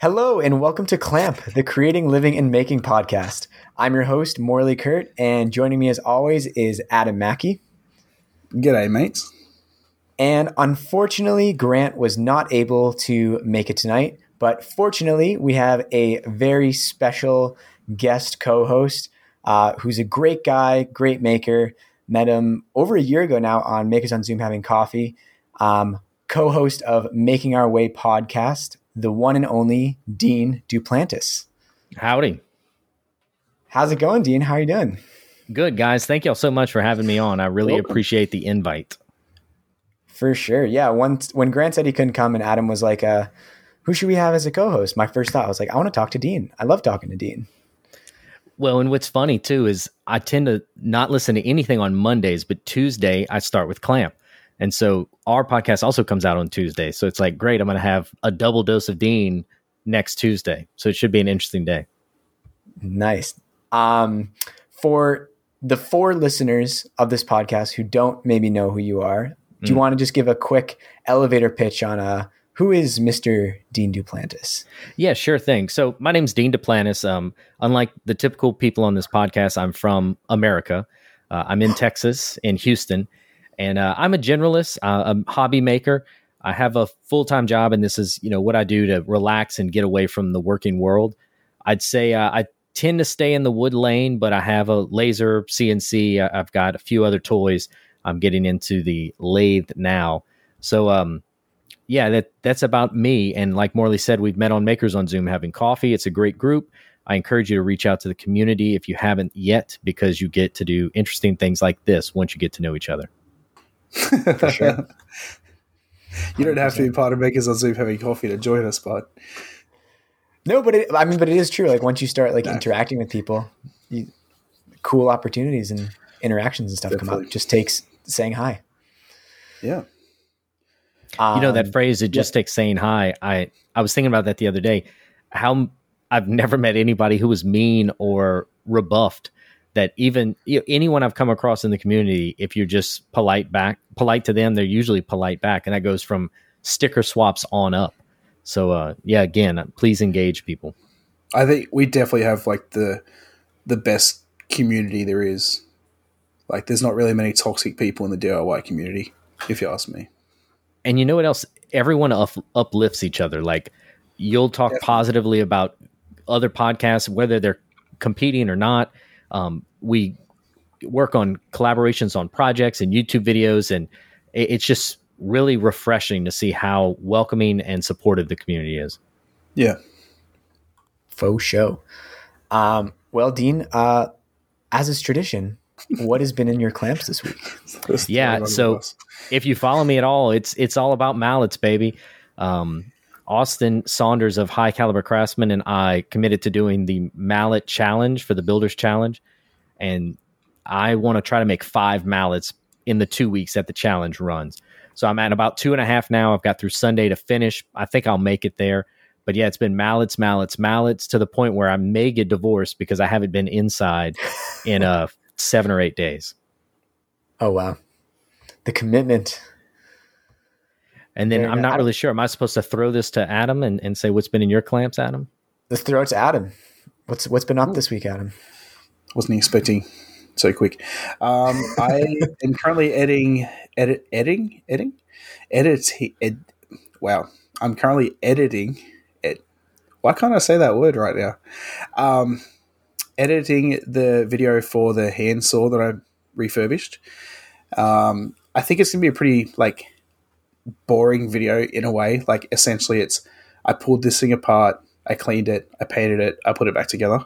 Hello, and welcome to Clamp, the Creating, Living, and Making podcast. I'm your host, Morley Kurt, and joining me as always is Adam Mackey. G'day, mates. And unfortunately, Grant was not able to make it tonight, but fortunately, we have a very special guest co host uh, who's a great guy, great maker. Met him over a year ago now on Makers on Zoom Having Coffee, um, co host of Making Our Way podcast, the one and only Dean Duplantis. Howdy. How's it going, Dean? How are you doing? Good, guys. Thank y'all so much for having me on. I really Welcome. appreciate the invite. For sure. Yeah. Once when Grant said he couldn't come and Adam was like, uh, who should we have as a co-host? My first thought was like, I want to talk to Dean. I love talking to Dean. Well, and what's funny too is I tend to not listen to anything on Mondays, but Tuesday I start with Clamp. And so our podcast also comes out on Tuesday. So it's like, great, I'm going to have a double dose of Dean next Tuesday. So it should be an interesting day. Nice. Um, for the four listeners of this podcast who don't maybe know who you are, do you Mm. want to just give a quick elevator pitch on uh, who is Mr. Dean Duplantis? Yeah, sure thing. So my name's Dean Duplantis. Um, unlike the typical people on this podcast, I'm from America. Uh, I'm in Texas, in Houston, and uh, I'm a generalist, uh, a hobby maker. I have a full time job, and this is you know what I do to relax and get away from the working world. I'd say uh, I tend to stay in the wood lane, but I have a laser CNC. I- I've got a few other toys. I'm getting into the lathe now. So um, yeah, that that's about me. And like Morley said, we've met on Makers on Zoom having coffee. It's a great group. I encourage you to reach out to the community if you haven't yet, because you get to do interesting things like this once you get to know each other. For sure. you don't have to be part of Makers on Zoom having coffee to join us, but No, but it, I mean, but it is true. Like once you start like Yeah. interacting with people, you, cool opportunities and interactions and stuff come Definitely. up. Just takes saying hi. yeah. You know Um, that phrase, it just takes saying hi. I, I was thinking about that the other day. How I've never met anybody who was mean or rebuffed that even you know, anyone I've come across in the community, if you're just polite back, polite to them, they're usually polite back. And that goes from sticker swaps on up. So, uh, yeah, again, please engage people. I think we definitely have like the the best community there is. Like, there's not really many toxic people in the DIY community, if you ask me. And you know what else? Everyone up, uplifts each other. Like you'll talk Definitely. positively about other podcasts, whether they're competing or not. Um, we work on collaborations on projects and YouTube videos, and it, it's just really refreshing to see how welcoming and supportive the community is. Yeah. faux show. Um, well, Dean, uh, as is tradition, what has been in your clamps this week? Let's Yeah, it under the so- if you follow me at all, it's it's all about mallets, baby. Um, Austin Saunders of High Caliber Craftsman and I committed to doing the mallet challenge for the Builders Challenge, and I want to try to make five mallets in the two weeks that the challenge runs. So I'm at about two and a half now. I've got through Sunday to finish. I think I'll make it there. But yeah, it's been mallets, mallets, mallets to the point where I may get divorced because I haven't been inside in uh seven or eight days. Oh wow, the commitment. And then Very I'm not Adam- really sure. Am I supposed to throw this to Adam and, and say what's been in your clamps, Adam? Let's throw it to Adam. What's what's been up this week, Adam? wasn't expecting so quick. Um, I am currently editing, edit, editing, editing, edit, ed, wow. I'm currently editing. Ed, why can't I say that word right now? Um, editing the video for the handsaw that I refurbished. Um, I think it's gonna be a pretty like boring video in a way. Like essentially, it's I pulled this thing apart, I cleaned it, I painted it, I put it back together.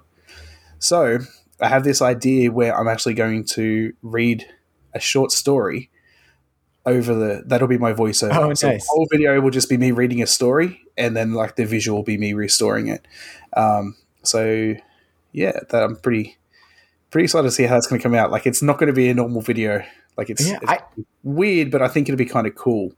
So I have this idea where I'm actually going to read a short story over the that'll be my voiceover. Oh, so the whole video will just be me reading a story, and then like the visual will be me restoring it. Um, so yeah, that I'm pretty pretty excited to see how that's going to come out. Like it's not going to be a normal video. Like it's, Yeah, it's I- weird, but I think it'll be kind of cool.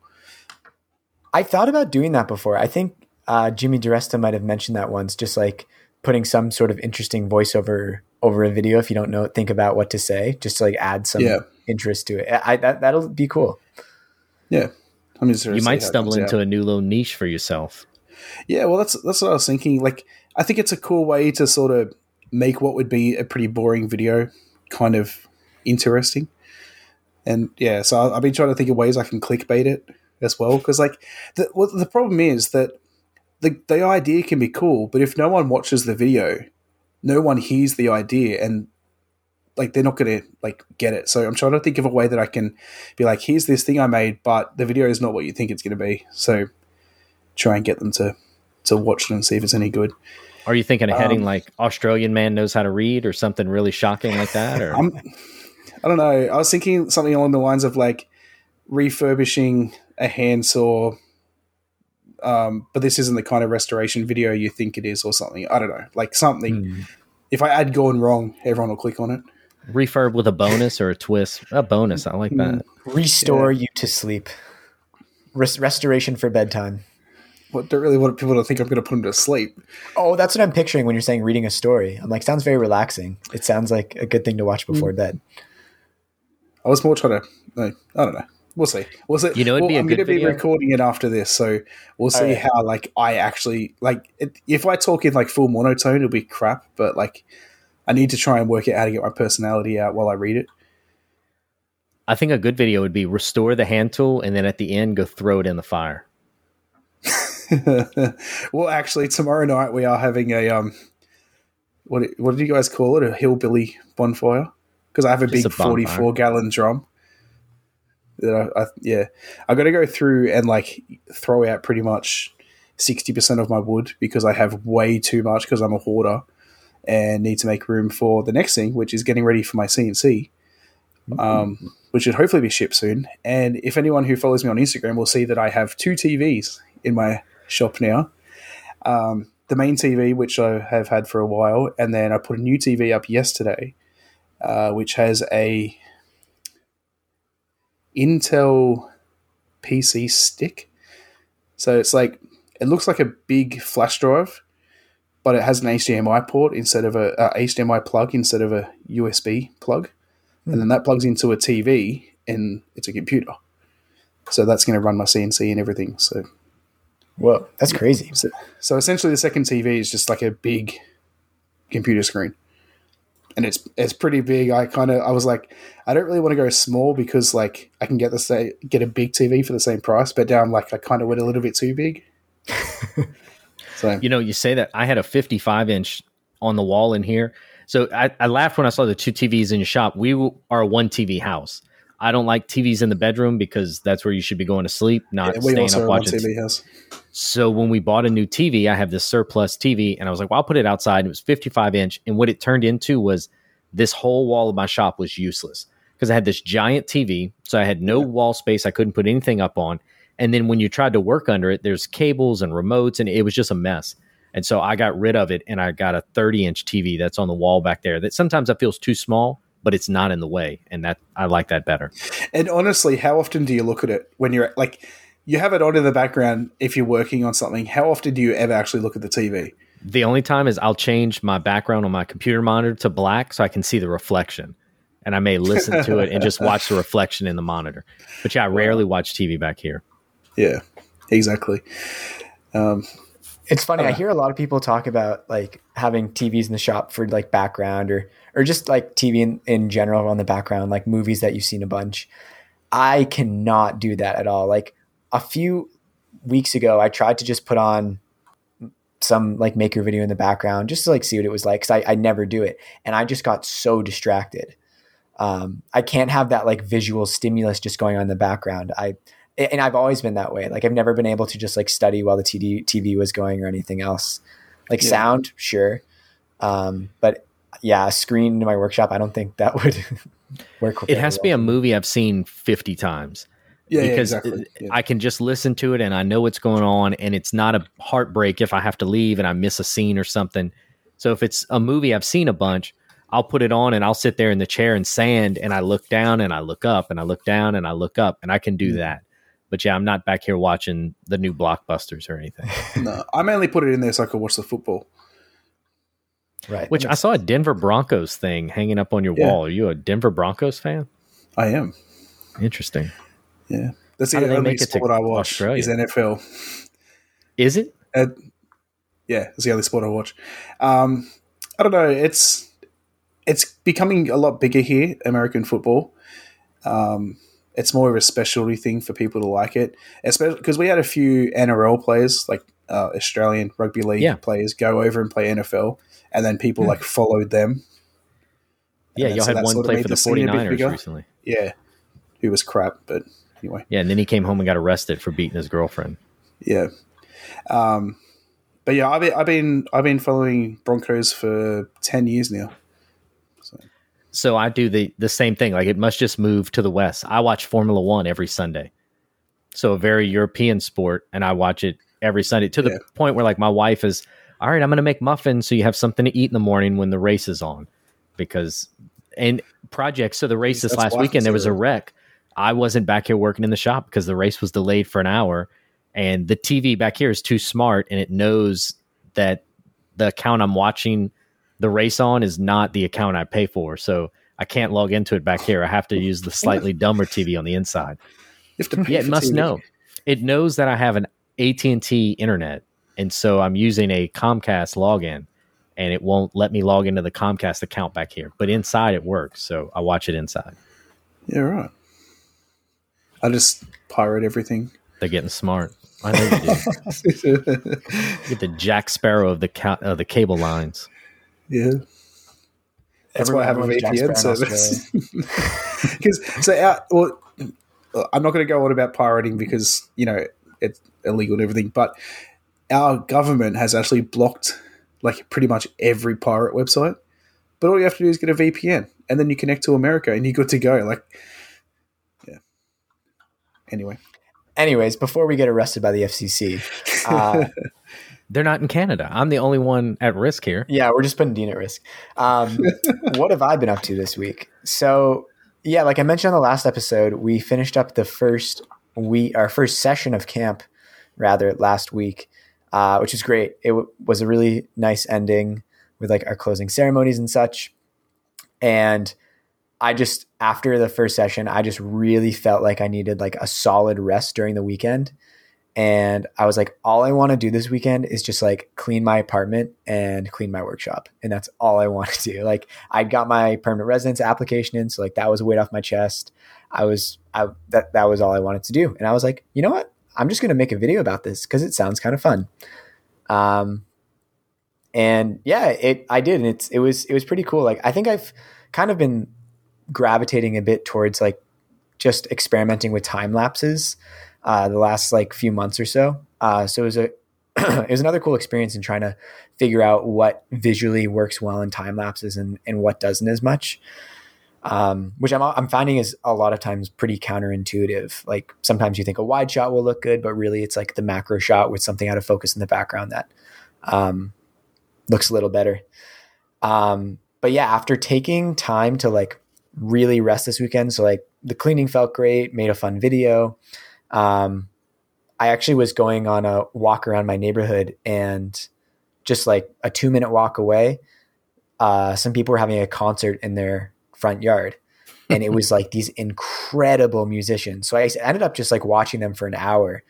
I thought about doing that before. I think uh, Jimmy DiResta might have mentioned that once, just like putting some sort of interesting voiceover over a video. If you don't know, think about what to say, just to like add some Yeah. interest to it. I that that'll be cool. Yeah, I'm you might stumble into out. a new little niche for yourself. Yeah, well, that's that's what I was thinking. Like, I think it's a cool way to sort of make what would be a pretty boring video kind of interesting. And yeah, so I've been trying to think of ways I can clickbait it as well. Because like the well, the problem is that the the idea can be cool, but if no one watches the video, no one hears the idea, and like they're not going to like get it. So I'm trying to think of a way that I can be like, here's this thing I made, but the video is not what you think it's going to be. So try and get them to to watch it and see if it's any good. Are you thinking of heading Um, like Australian man knows how to read or something really shocking like that? Or I'm, I don't know. I was thinking something along the lines of like refurbishing a handsaw, um, but this isn't the kind of restoration video you think it is, or something. I don't know, like something. Hmm. If I add gone wrong, everyone will click on it. refurb with a bonus or a twist? A bonus. I like that. Restore you to sleep. Res- restoration for bedtime. What don't really want people to think I'm going to put them to sleep. Oh, that's what I'm picturing when you're saying reading a story. I'm like, sounds very relaxing. It sounds like a good thing to watch before Hmm. bed. I was more trying to. No, I don't know. We'll see. We'll see. You know, it'd well, be a I'm going to be recording it after this, so we'll see Alright. how like I actually like. It, if I talk in like full monotone, it'll be crap. But like, I need to try and work out how to get my personality out while I read it. I think a good video would be restore the hand tool and then at the end go throw it in the fire. well, actually, tomorrow night we are having a um, what what did you guys call it? A hillbilly bonfire? Because I have a Just big a forty-four gallon drum. That I, I yeah, I got to go through and like throw out pretty much sixty percent of my wood because I have way too much because I'm a hoarder and need to make room for the next thing, which is getting ready for my CNC. Um, which should hopefully be shipped soon. And if anyone who follows me on Instagram will see that I have two TVs in my shop now. Um, the main TV, which I have had for a while, and then I put a new TV up yesterday, uh, which has a Intel PC stick. So it's like it looks like a big flash drive, but it has an HDMI port instead of a, a HDMI plug instead of a USB plug, and then that plugs into a TV, and it's a computer. So that's going to run my CNC and everything. So Whoa, that's crazy. so, so essentially, the second TV is just like a big computer screen, and it's it's pretty big. I kind of I was like, I don't really want to go small because like I can get the sa- get a big TV for the same price, but now I'm like I kind of went a little bit too big. so You know, you say that I had a 55 inch on the wall in here. So I, I laughed when I saw the two TVs in your shop. We are a one TV house. I don't like TVs in the bedroom because that's where you should be going to sleep, not yeah, staying up watching. TV house. So when we bought a new TV, I have this surplus TV, and I was like, "Well, I'll put it outside." And it was 55 inch, and what it turned into was this whole wall of my shop was useless because I had this giant TV, so I had no wall space. I couldn't put anything up on, and then when you tried to work under it, there's cables and remotes, and it was just a mess. And so I got rid of it, and I got a 30 inch TV that's on the wall back there. That sometimes that feels too small, but it's not in the way, and that I like that better. And honestly, how often do you look at it when you're like you have it on in the background if you're working on something? How often do you ever actually look at the TV? The only time is I'll change my background on my computer monitor to black so I can see the reflection. And I may listen to it and just watch the reflection in the monitor. But yeah, I rarely watch TV back here. Yeah, exactly. Um, It's funny. I Uh. hear a lot of people talk about like having TVs in the shop for like background or or just like TV in, in general on the background, like movies that you've seen a bunch. I cannot do that at all. Like a few weeks ago, I tried to just put on some like maker video in the background just to like see what it was like because I, I never do it and I just got so distracted. Um, I can't have that like visual stimulus just going on in the background. I and I've always been that way. Like I've never been able to just like study while the TV TV was going or anything else. Like Yeah. sound, sure, um, but yeah, a screen in my workshop. I don't think that would work. It has to be a movie I've seen 50 times yeah, yeah, because exactly. Yeah. I can just listen to it and I know what's going on. And it's not a heartbreak if I have to leave and I miss a scene or something. So if it's a movie I've seen a bunch, I'll put it on and I'll sit there in the chair and sand and I look down and I look up and I look down and I look up and I can do Mm. that. But yeah, I'm not back here watching the new blockbusters or anything. no, I mainly put it in there so I could watch the football. Right. Which I saw a Denver Broncos thing hanging up on your Yeah. wall. Are you a Denver Broncos fan? I am. Interesting. Yeah, That's the only make sport I watch Australia? is NFL. Is it? Uh, yeah, it's the only sport I watch. Um, I don't know. It's it's becoming a lot bigger here, American football. Um, it's more of a specialty thing for people to like it, especially because we had a few NRL players, like uh, Australian rugby league Yeah. players, go over and play NFL, and then people Hmm. like followed them. Yeah, y'all so had one play for the the scene 49ers recently. Yeah, who was crap, but anyway. Yeah, and then he came home and got arrested for beating his girlfriend. Yeah. Um, but yeah, I've been, I've been I've been following Broncos for ten years now. So I do the the same thing. Like it must just move to the west. I watch Formula One every Sunday. So a very European sport, and I watch it every Sunday to the Yeah. point where like my wife is, all right, I'm going to make muffins so you have something to eat in the morning when the race is on, because and projects. So the race this That's last weekend there was a wreck. I wasn't back here working in the shop because the race was delayed for an hour, and the TV back here is too smart and it knows that the account I'm watching the race on is not the account I pay for. So I can't log into it back here. I have to use the slightly dumber TV on the inside. You have to pay Yeah, it must TV. know. It knows that I have an AT&T internet and so I'm using a Comcast login and it won't let me log into the Comcast account back here. But inside it works. So I watch it inside. Yeah, right. I just pirate everything. They're getting smart. I know you do. Get the Jack Sparrow of the ca- of the cable lines. yeah. That's why I have a Everyone loves Jack VPN service. Because so our, well, uh, I'm not going to go on about pirating because you know it's illegal and everything, but our government has actually blocked like pretty much every pirate website. But all you have to do is get a VPN, and then you connect to America, and you're good to go. Like, yeah. Anyway, Anyways, before we get arrested by the FCC, uh, They're not in Canada. I'm the only one at risk here. yeah, we're just putting Dean at risk. Um, what have I been up to this week? So, yeah, like I mentioned on the last episode, we finished up the first we our first session of camp, rather last week, uh, which was great. It w- was a really nice ending with like our closing ceremonies and such. And I just after the first session, I just really felt like I needed like a solid rest during the weekend. And I was like, all I want to do this weekend is just like clean my apartment and clean my workshop. And that's all I want to do. Like I got my permanent residence application in. So like that was a weight off my chest. I was, I, that, that was all I wanted to do. And I was like, you know what? I'm just going to make a video about this because it sounds kind of fun. Um, and yeah, it, I did. And it's, it was, it was pretty cool. Like I think I've kind of been gravitating a bit towards like just experimenting with time lapses uh, the last like few months or so. Uh, so it was a it was another cool experience in trying to figure out what visually works well in time lapses and and what doesn't as much. Um, which I'm I'm finding is a lot of times pretty counterintuitive. Like sometimes you think a wide shot will look good, but really it's like the macro shot with something out of focus in the background that um, looks a little better. Um, but yeah, after taking time to like really rest this weekend, so like the cleaning felt great, made a fun video. Um, I actually was going on a walk around my neighborhood and just like a two minute walk away, uh, some people were having a concert in their front yard. And it was like these incredible musicians. So I ended up just like watching them for an hour.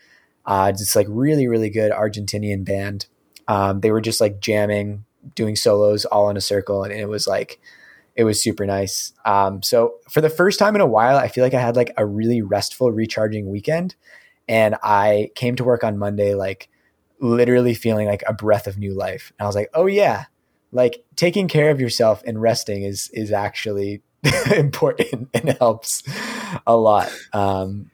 Uh, it's like really, really good Argentinian band. Um, they were just like jamming, doing solos all in a circle. And it was like, it was super nice. Um, so for the first time in a while, I feel like I had like a really restful, recharging weekend. And I came to work on Monday, like literally feeling like a breath of new life. And I was like, oh yeah, like taking care of yourself and resting is is actually important and helps a lot. Um,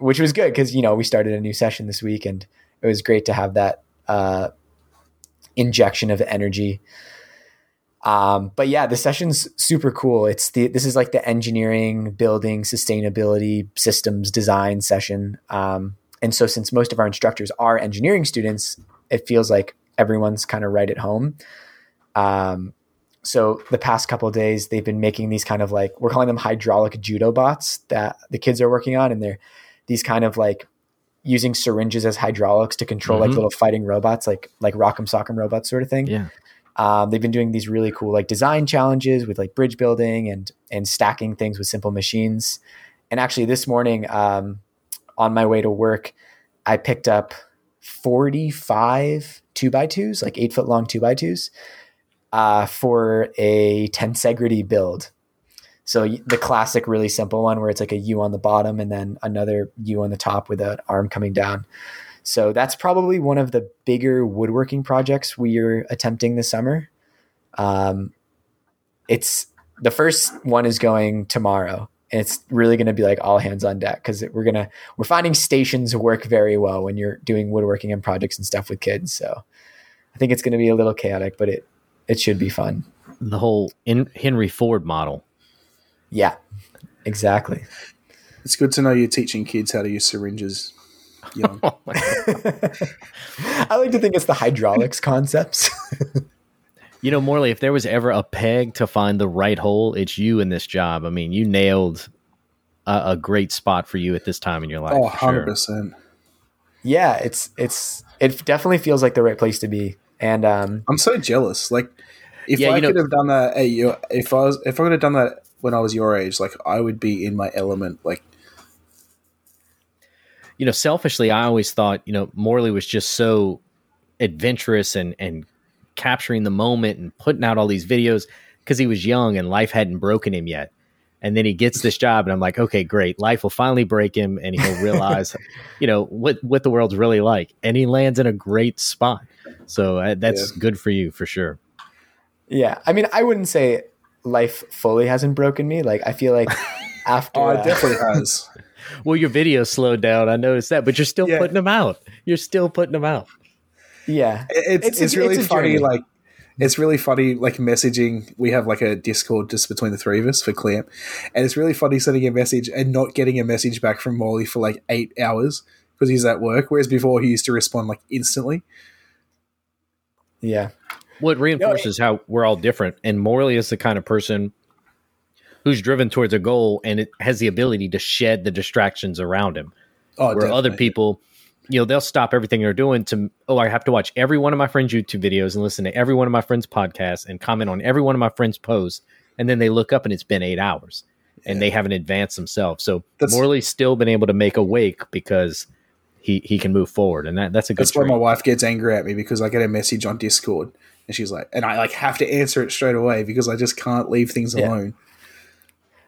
which was good because you know we started a new session this week, and it was great to have that uh, injection of energy. Um, but yeah, the session's super cool. It's the this is like the engineering, building, sustainability, systems design session. Um, and so since most of our instructors are engineering students, it feels like everyone's kind of right at home. Um, so the past couple of days, they've been making these kind of like we're calling them hydraulic judo bots that the kids are working on, and they're these kind of like using syringes as hydraulics to control like Mhm. little fighting robots, like like Rock'em Sock'em robots sort of thing. Yeah. Um, they've been doing these really cool like design challenges with like bridge building and and stacking things with simple machines. And actually, this morning, um, on my way to work, I picked up 45 two by twos, like eight foot long two by twos, uh, for a tensegrity build. So the classic, really simple one where it's like a U on the bottom and then another U on the top with an arm coming down. So that's probably one of the bigger woodworking projects we are attempting this summer. Um, it's the first one is going tomorrow, and it's really going to be like all hands on deck because we're gonna we're finding stations work very well when you're doing woodworking and projects and stuff with kids. So I think it's going to be a little chaotic, but it it should be fun. The whole in Henry Ford model. Yeah, exactly. It's good to know you're teaching kids how to use syringes. Oh I like to think it's the hydraulics concepts. you know, Morley, if there was ever a peg to find the right hole, it's you in this job. I mean, you nailed a, a great spot for you at this time in your life. Oh, 100%. Sure. Yeah, it's it's it definitely feels like the right place to be. And um, I'm so jealous. Like if yeah, I could know, have done that at your, if I was if I could have done that when I was your age, like I would be in my element. Like, you know, selfishly, I always thought, you know, Morley was just so adventurous and and capturing the moment and putting out all these videos because he was young and life hadn't broken him yet. And then he gets this job, and I'm like, okay, great. Life will finally break him, and he'll realize, you know, what what the world's really like. And he lands in a great spot. So uh, that's yeah. good for you for sure. Yeah, I mean, I wouldn't say life fully hasn't broken me. Like I feel like after oh, it uh, definitely has. well, your video slowed down. I noticed that, but you're still yeah. putting them out. You're still putting them out. Yeah, it's it's, it's really it's funny. Journey. Like it's really funny. Like messaging, we have like a Discord just between the three of us for Clamp, and it's really funny sending a message and not getting a message back from Morley for like eight hours because he's at work. Whereas before he used to respond like instantly. Yeah, what reinforces how we're all different. And Morley is the kind of person who's driven towards a goal and it has the ability to shed the distractions around him. Oh, where definitely. other people, you know, they'll stop everything they're doing to, oh, I have to watch every one of my friends' YouTube videos and listen to every one of my friends' podcasts and comment on every one of my friends' posts. And then they look up and it's been eight hours and yeah. they haven't advanced themselves. So That's, Morley's still been able to make a wake because he, he can move forward. And that, that's a good That's why my wife gets angry at me because I get a message on Discord and she's like, and I like have to answer it straight away because I just can't leave things yeah. alone.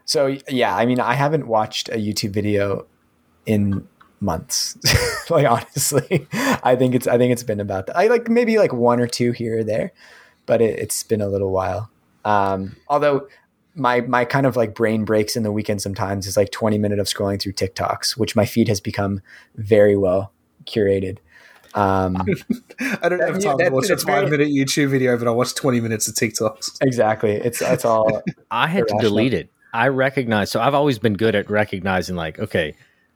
So yeah, I mean, I haven't watched a YouTube video in months. like honestly, I think it's I think it's been about that. I like maybe like one or two here or there, but it, has been a little while. Um, although my my kind of like brain breaks in the weekend sometimes is like 20 minutes of scrolling through TikToks, which my feed has become very well curated. Um, I don't have time to watch a five minute YouTube video, but I watch 20 minutes of TikToks. Exactly. It's, that's all. I had irrational. to delete it. I recognize, so I've always been good at recognizing, like, okay,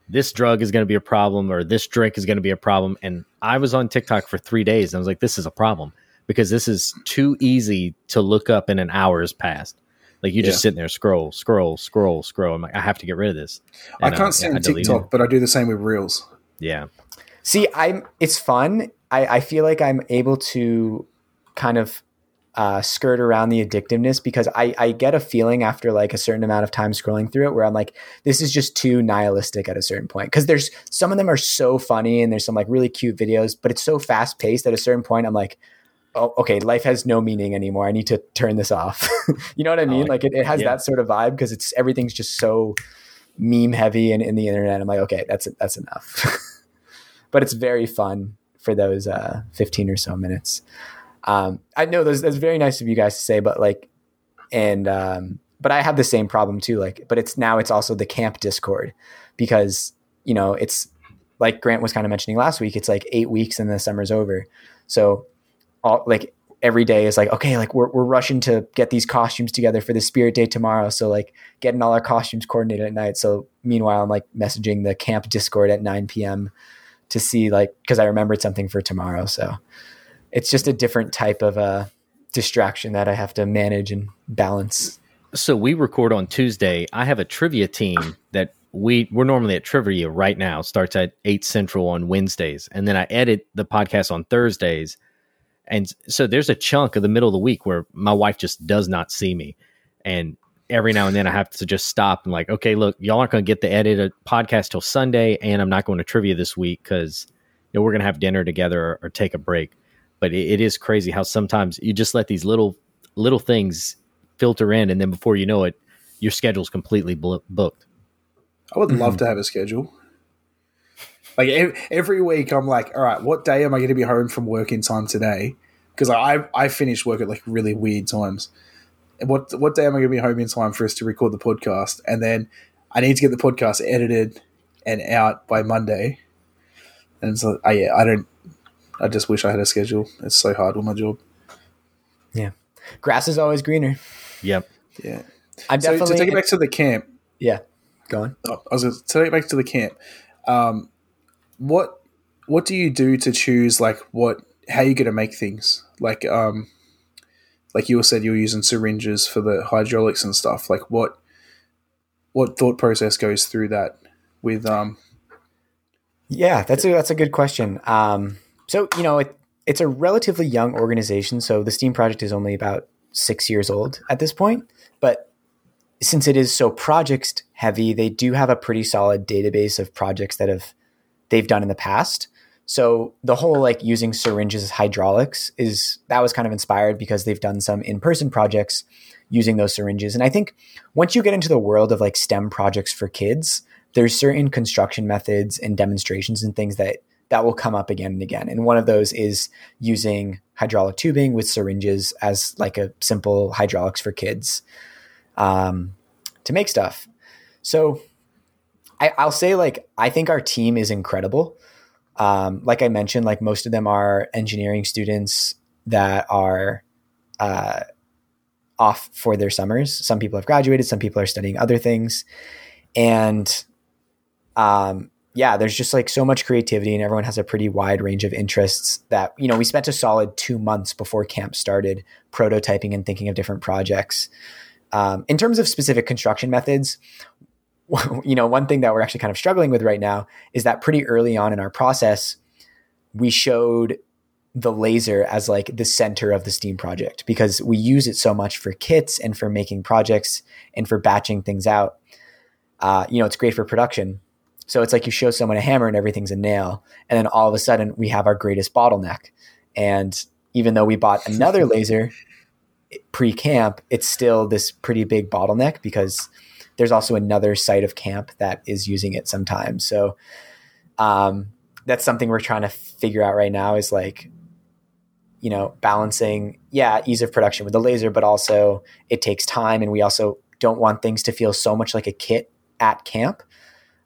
this drug is going to be a problem or this drink is going to be a problem. And I was on TikTok for three days and I was like, this is a problem because this is too easy to look up in an hour has passed. Like you just sitting there, scroll, scroll, scroll, scroll. I'm like, I have to get rid of this. And, I can't uh, stand TikTok, but I do the same with Reels. Yeah. See, I'm. It's fun. I, I feel like I'm able to kind of uh, skirt around the addictiveness because I, I get a feeling after like a certain amount of time scrolling through it where I'm like, this is just too nihilistic at a certain point. Cause there's some of them are so funny and there's some like really cute videos, but it's so fast paced at a certain point. I'm like, oh, okay, life has no meaning anymore. I need to turn this off. you know what I mean? like, like it, it has yeah. that sort of vibe because it's everything's just so meme heavy and in the internet. I'm like, okay, that's that's enough. but it's very fun for those uh, 15 or so minutes. Um, I know those, that's very nice of you guys to say, but like, and, um, but I have the same problem too. Like, but it's now it's also the camp discord because, you know, it's like Grant was kind of mentioning last week, it's like eight weeks and the summer's over. So all like every day is like, okay, like we're, we're rushing to get these costumes together for the spirit day tomorrow. So like getting all our costumes coordinated at night. So meanwhile, I'm like messaging the camp discord at 9 PM to see like because I remembered something for tomorrow. So it's just a different type of uh, distraction that I have to manage and balance. So we record on Tuesday. I have a trivia team that we we're normally at trivia right now. Starts at eight central on Wednesdays, and then I edit the podcast on Thursdays. And so there's a chunk of the middle of the week where my wife just does not see me, and every now and then I have to just stop and like, okay, look, y'all aren't going to get the edited podcast till Sunday, and I'm not going to trivia this week because you know we're going to have dinner together or, or, take a break. But it, it is crazy how sometimes you just let these little little things filter in, and then before you know it, your schedule's completely booked. I would love mm-hmm. to have a schedule. Like every week, I'm like, all right, what day am I going to be home from work in time today? Because I I finish work at like really weird times. What what day am I going to be home in time for us to record the podcast? And then I need to get the podcast edited and out by Monday. And so, I, yeah, I don't. I just wish I had a schedule. It's so hard with my job. Yeah, grass is always greener. Yep. Yeah. I'm definitely so to take it back to the camp. Yeah, go on. Oh, I was going to take it back to the camp. Um, what what do you do to choose like what how you're going to make things? Like um like you said you were using syringes for the hydraulics and stuff. Like what what thought process goes through that with um yeah that's a that's a good question. Um so you know it, it's a relatively young organization so the steam project is only about six years old at this point. But since it is so project heavy they do have a pretty solid database of projects that have they've done in the past. So the whole like using syringes as hydraulics is that was kind of inspired because they've done some in-person projects using those syringes. And I think once you get into the world of like STEM projects for kids, there's certain construction methods and demonstrations and things that that will come up again and again. And one of those is using hydraulic tubing with syringes as like a simple hydraulics for kids um, to make stuff. So I, will say like I think our team is incredible. Um, like I mentioned, like most of them are engineering students that are uh, off for their summers. Some people have graduated, some people are studying other things, and um, yeah, there's just like so much creativity, and everyone has a pretty wide range of interests. That you know, we spent a solid two months before camp started prototyping and thinking of different projects. Um, in terms of specific construction methods, you know, one thing that we're actually kind of struggling with right now is that pretty early on in our process, we showed the laser as like the center of the Steam project because we use it so much for kits and for making projects and for batching things out. Uh, you know, it's great for production. So it's like you show someone a hammer and everything's a nail. And then all of a sudden we have our greatest bottleneck. And even though we bought another laser pre camp, it's still this pretty big bottleneck because there's also another site of camp that is using it sometimes. So um, that's something we're trying to figure out right now is like, you know, balancing, yeah, ease of production with the laser, but also it takes time. And we also don't want things to feel so much like a kit at camp.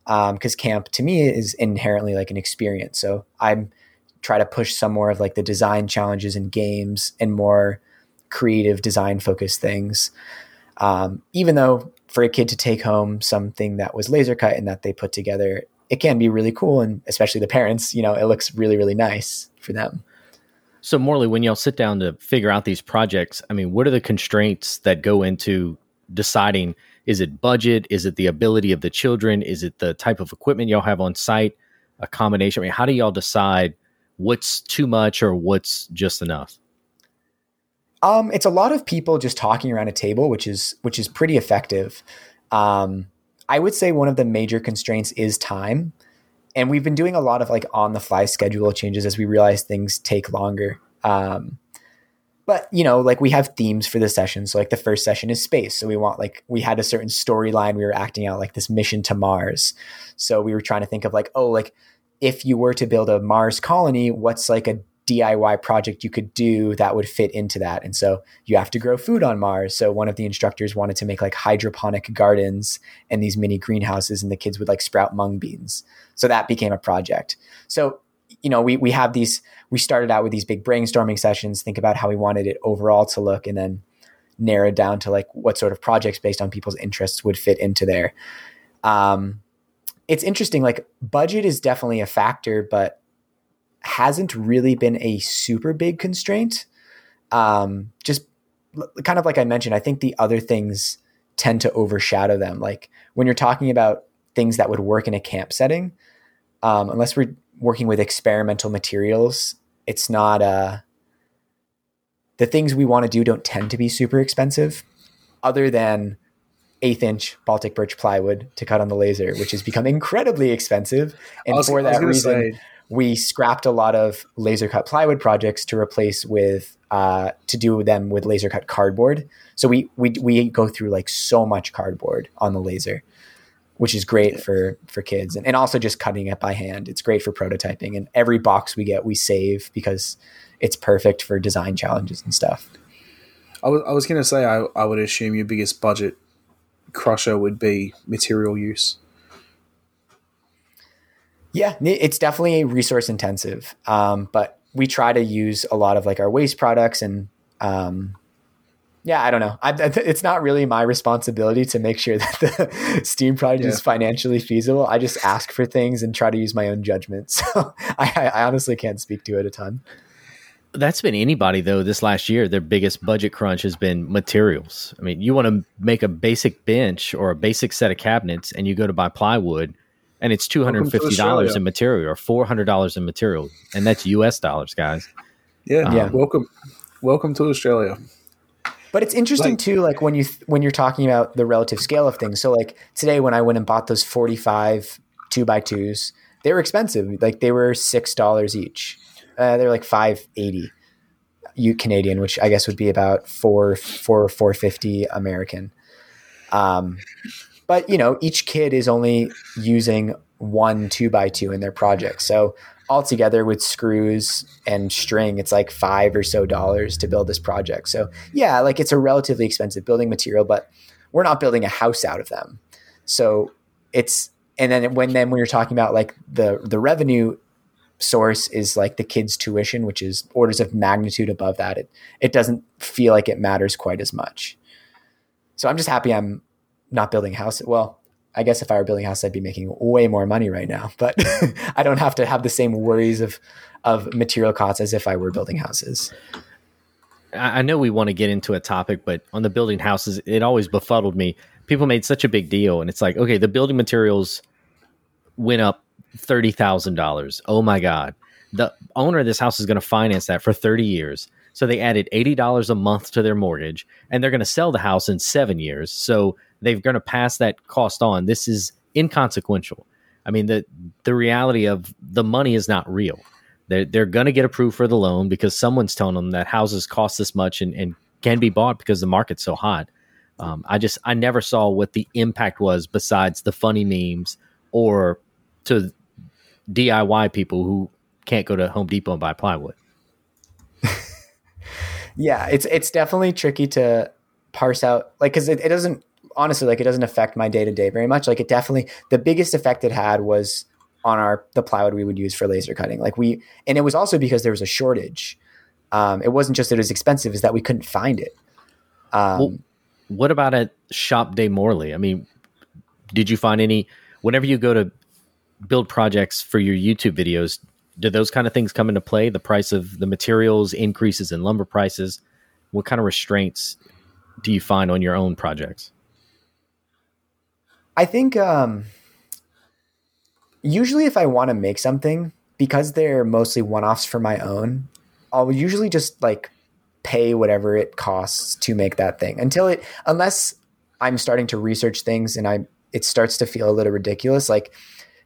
Because um, camp to me is inherently like an experience. So I'm try to push some more of like the design challenges and games and more creative design focused things. Um, even though for a kid to take home something that was laser cut and that they put together, it can be really cool. And especially the parents, you know, it looks really, really nice for them. So, Morley, when y'all sit down to figure out these projects, I mean, what are the constraints that go into deciding? Is it budget? Is it the ability of the children? Is it the type of equipment y'all have on site? A combination? I mean, how do y'all decide what's too much or what's just enough? Um, it's a lot of people just talking around a table, which is which is pretty effective. Um, I would say one of the major constraints is time, and we've been doing a lot of like on the fly schedule changes as we realize things take longer. Um, but you know, like we have themes for the session. So like the first session is space. So we want like we had a certain storyline we were acting out, like this mission to Mars. So we were trying to think of like, oh, like if you were to build a Mars colony, what's like a DIY project you could do that would fit into that. And so you have to grow food on Mars. So one of the instructors wanted to make like hydroponic gardens and these mini greenhouses, and the kids would like sprout mung beans. So that became a project. So, you know, we, we have these, we started out with these big brainstorming sessions, think about how we wanted it overall to look, and then narrowed down to like what sort of projects based on people's interests would fit into there. Um, it's interesting, like budget is definitely a factor, but hasn't really been a super big constraint. Um, just kind of like I mentioned, I think the other things tend to overshadow them. Like when you're talking about things that would work in a camp setting, um, unless we're working with experimental materials, it's not uh, the things we want to do don't tend to be super expensive, other than eighth inch Baltic birch plywood to cut on the laser, which has become incredibly expensive. And was- for that reason, say- we scrapped a lot of laser cut plywood projects to replace with uh, to do them with laser cut cardboard. So we we we go through like so much cardboard on the laser, which is great for for kids and, and also just cutting it by hand. It's great for prototyping and every box we get we save because it's perfect for design challenges and stuff. I was, I was going to say, I, I would assume your biggest budget crusher would be material use. Yeah, it's definitely resource intensive, um, but we try to use a lot of like our waste products and um, yeah, I don't know. I, it's not really my responsibility to make sure that the steam project Yeah. is financially feasible. I just ask for things and try to use my own judgment. So I, I honestly can't speak to it a ton. That's been anybody though. This last year, their biggest budget crunch has been materials. I mean, you want to make a basic bench or a basic set of cabinets, and you go to buy plywood, and it's two hundred and fifty dollars in material or four hundred dollars in material, and that's U.S. dollars, guys. Yeah, Yeah. Welcome, welcome to Australia. But it's interesting Like- too, like when you when you're talking about the relative scale of things. So like today, when I went and bought those 45 two by twos, they were expensive. Like they were six dollars each. Uh, they're like five eighty, you Canadian, which I guess would be about four four four fifty American. Um, but you know, each kid is only using one two by two in their project, so altogether with screws and string, it's like five or so dollars to build this project. So yeah, like it's a relatively expensive building material, but we're not building a house out of them. So it's and then when then when you're talking about like the the revenue source is like the kids' tuition, which is orders of magnitude above that. It it doesn't feel like it matters quite as much. So I'm just happy I'm not building a house. Well, I guess if I were building a house, I'd be making way more money right now. But I don't have to have the same worries of of material costs as if I were building houses. I know we want to get into a topic, but on the building houses, it always befuddled me. People made such a big deal, and it's like, okay, the building materials went up thirty thousand dollars. Oh my god! The owner of this house is going to finance that for thirty years, so they added eighty dollars a month to their mortgage, and they're going to sell the house in seven years. So they're going to pass that cost on. This is inconsequential. I mean, the the reality of the money is not real. They're, they're going to get approved for the loan because someone's telling them that houses cost this much and, and can be bought because the market's so hot. Um, I just, I never saw what the impact was besides the funny memes or to DIY people who can't go to Home Depot and buy plywood. Yeah, it's it's definitely tricky to parse out like because it, it doesn't honestly like it doesn't affect my day to day very much. Like it definitely the biggest effect it had was on our the plywood we would use for laser cutting. Like we and it was also because there was a shortage. Um, it wasn't just that it was expensive; is that we couldn't find it. Um, Well, What about at Shop Day Morley? I mean, did you find any, whenever you go to build projects for your YouTube videos, do those kind of things come into play? The price of the materials, increases in lumber prices? What kind of restraints do you find on your own projects? I think um, usually if I want to make something, because they're mostly one offs for my own, I'll usually just like pay whatever it costs to make that thing until it, unless I'm starting to research things and I, it starts to feel a little ridiculous. Like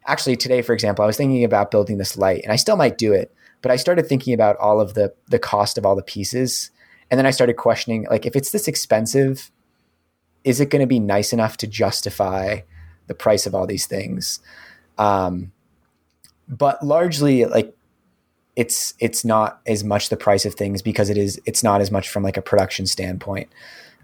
actually today, for example, I was thinking about building this light and I still might do it, but I started thinking about all of the, the cost of all the pieces. And then I started questioning, like, if it's this expensive, is it going to be nice enough to justify the price of all these things? Um, but largely, like it's it's not as much the price of things because it is it's not as much from like a production standpoint.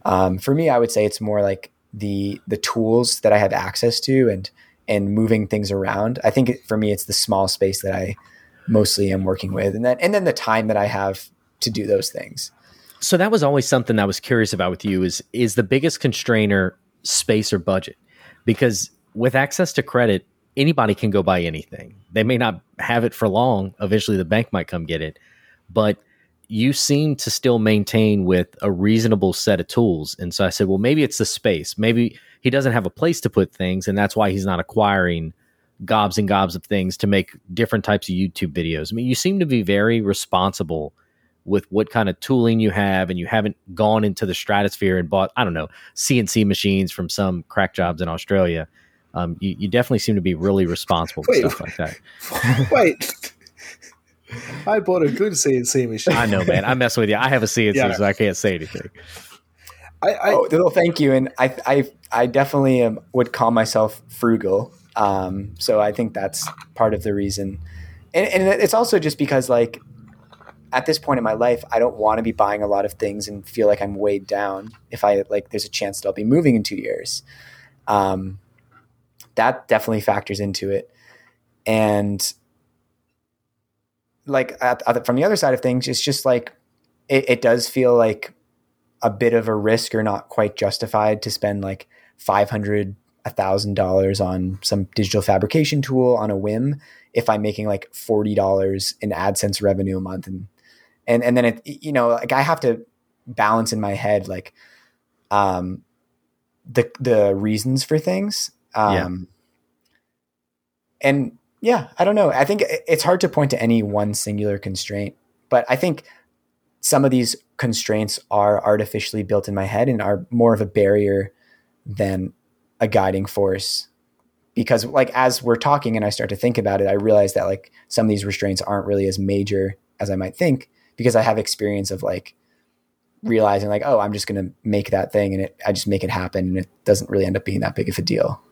Um, for me, I would say it's more like the the tools that I have access to and and moving things around. I think for me, it's the small space that I mostly am working with, and then and then the time that I have to do those things. So that was always something I was curious about with you is is the biggest constrainer space or budget? Because with access to credit, anybody can go buy anything. They may not have it for long. Eventually the bank might come get it. But you seem to still maintain with a reasonable set of tools. And so I said, well, maybe it's the space. Maybe he doesn't have a place to put things, and that's why he's not acquiring gobs and gobs of things to make different types of YouTube videos. I mean, you seem to be very responsible with what kind of tooling you have and you haven't gone into the stratosphere and bought, I don't know, CNC machines from some crack jobs in Australia, um, you, you, definitely seem to be really responsible for stuff like that. Wait. I bought a good CNC machine. I know, man. I'm messing with you. I have a CNC, yeah. so I can't say anything. I, I oh, well, thank you, and I, I, I definitely um, would call myself frugal. Um, so I think that's part of the reason, and, and it's also just because like at this point in my life, I don't want to be buying a lot of things and feel like I'm weighed down if I like there's a chance that I'll be moving in two years. Um, that definitely factors into it. And like at, at, from the other side of things, it's just like it, it does feel like a bit of a risk or not quite justified to spend like 500 a thousand dollars on some digital fabrication tool on a whim if I'm making like forty dollars in AdSense revenue a month and and and then it you know like I have to balance in my head like um the the reasons for things um yeah. and yeah I don't know I think it's hard to point to any one singular constraint but I think some of these constraints are artificially built in my head and are more of a barrier than a guiding force because like as we're talking and I start to think about it I realize that like some of these restraints aren't really as major as I might think because I have experience of like realizing like, oh, I'm just going to make that thing and it, I just make it happen and it doesn't really end up being that big of a deal.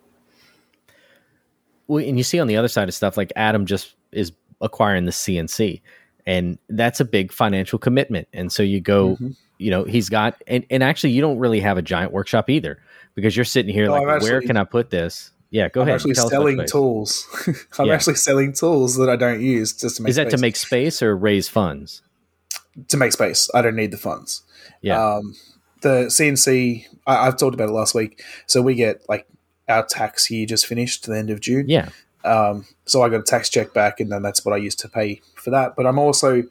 Well, and you see on the other side of stuff, like Adam just is acquiring the CNC and that's a big financial commitment. And so you go, mm-hmm. you know, he's got, and, and actually you don't really have a giant workshop either because you're sitting here like, actually, where can I put this? Yeah, go I'm ahead. Actually selling tools. I'm yeah. actually selling tools that I don't use just to make. Is that space. to make space or raise funds? To make space. I don't need the funds. Yeah. Um, the CNC, I, have talked about it last week. So we get like our tax year just finished to the end of June. Yeah. Um, so I got a tax check back, and then that's what I used to pay for that. But I'm also,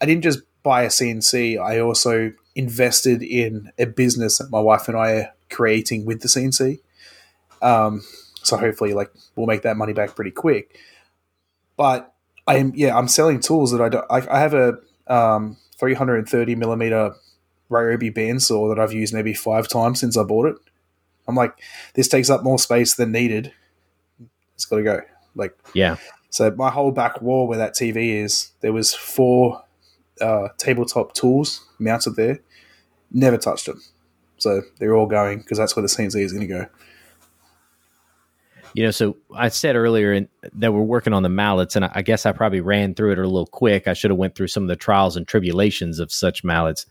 I didn't just buy a CNC. I also invested in a business that my wife and I are creating with the CNC. Um, so hopefully, like we'll make that money back pretty quick. But I am, yeah, I'm selling tools that I don't. I, I have a um, 330 millimeter Ryobi bandsaw that I've used maybe five times since I bought it. I'm like, this takes up more space than needed. It's got to go. Like, yeah. So my whole back wall where that TV is, there was four uh, tabletop tools mounted there. Never touched them. So they're all going because that's where the CNC is going to go. You know, so I said earlier in, that we're working on the mallets, and I guess I probably ran through it a little quick. I should have went through some of the trials and tribulations of such mallets.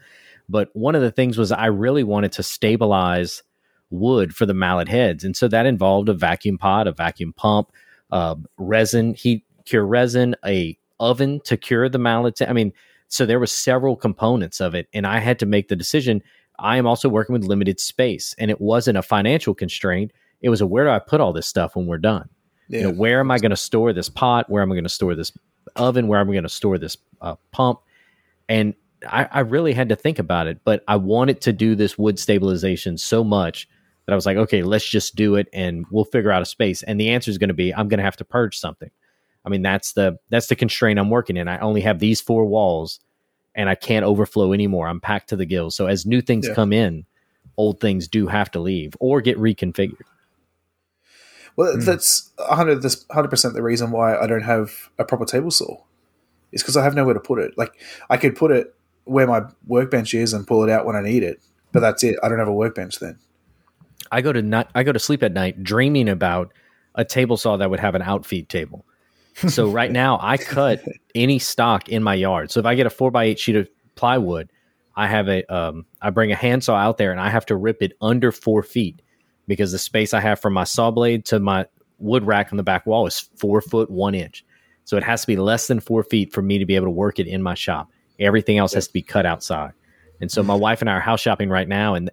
But one of the things was I really wanted to stabilize wood for the mallet heads, and so that involved a vacuum pot, a vacuum pump, uh, resin, heat cure resin, a oven to cure the mallets. I mean, so there was several components of it, and I had to make the decision. I am also working with limited space, and it wasn't a financial constraint it was a where do I put all this stuff when we're done? Yeah. You know, where am I going to store this pot? Where am I going to store this oven? Where am I going to store this uh, pump? And I, I, really had to think about it, but I wanted to do this wood stabilization so much that I was like, okay, let's just do it and we'll figure out a space. And the answer is going to be, I'm going to have to purge something. I mean, that's the that's the constraint I'm working in. I only have these four walls, and I can't overflow anymore. I'm packed to the gills. So as new things yeah. come in, old things do have to leave or get reconfigured. Well, mm. that's 100 percent the reason why I don't have a proper table saw. Is because I have nowhere to put it. Like I could put it where my workbench is and pull it out when I need it, but that's it. I don't have a workbench then. I go to not, I go to sleep at night dreaming about a table saw that would have an outfeed table. So right now I cut any stock in my yard. So if I get a four by eight sheet of plywood, I have a um, I bring a handsaw out there and I have to rip it under four feet because the space I have from my saw blade to my wood rack on the back wall is four foot one inch. So it has to be less than four feet for me to be able to work it in my shop. Everything else has to be cut outside. And so my mm-hmm. wife and I are house shopping right now. And,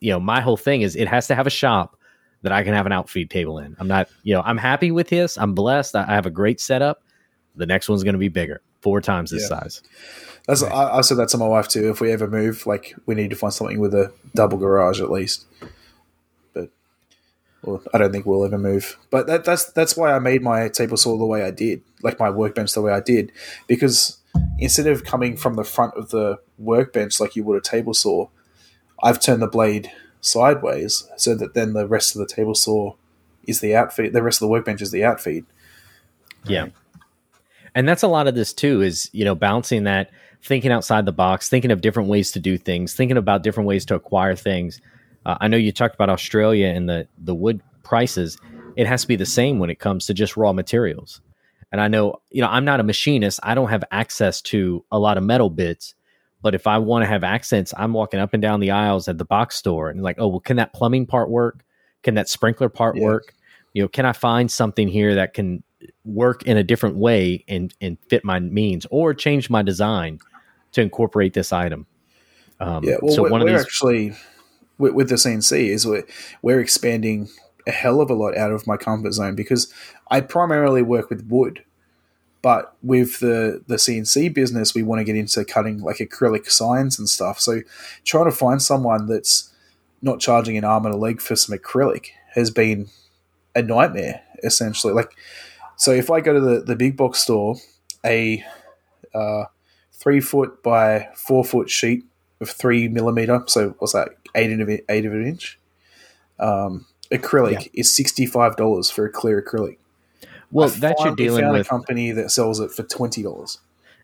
you know, my whole thing is it has to have a shop that I can have an outfeed table in. I'm not, you know, I'm happy with this. I'm blessed. I have a great setup. The next one's going to be bigger, four times this yeah. size. That's I, I said that to my wife too. If we ever move, like we need to find something with a double garage at least. I don't think we'll ever move. But that, that's that's why I made my table saw the way I did, like my workbench the way I did, because instead of coming from the front of the workbench like you would a table saw, I've turned the blade sideways so that then the rest of the table saw is the outfeed. The rest of the workbench is the outfeed. Yeah. And that's a lot of this too is, you know, bouncing that thinking outside the box, thinking of different ways to do things, thinking about different ways to acquire things. Uh, I know you talked about Australia and the the wood prices. It has to be the same when it comes to just raw materials. And I know, you know, I'm not a machinist. I don't have access to a lot of metal bits. But if I want to have accents, I'm walking up and down the aisles at the box store and like, oh, well, can that plumbing part work? Can that sprinkler part yeah. work? You know, can I find something here that can work in a different way and and fit my means or change my design to incorporate this item? Um, yeah, well, so we're, one of these actually with, with the CNC is we're, we're expanding a hell of a lot out of my comfort zone because I primarily work with wood. But with the, the CNC business, we want to get into cutting like acrylic signs and stuff. So trying to find someone that's not charging an arm and a leg for some acrylic has been a nightmare, essentially. Like, so if I go to the, the big box store, a uh, three foot by four foot sheet of three millimeter, so what's that, eight of, eight of an inch, um, acrylic yeah. is sixty five dollars for a clear acrylic. Well, I that you're dealing with a company that sells it for twenty dollars.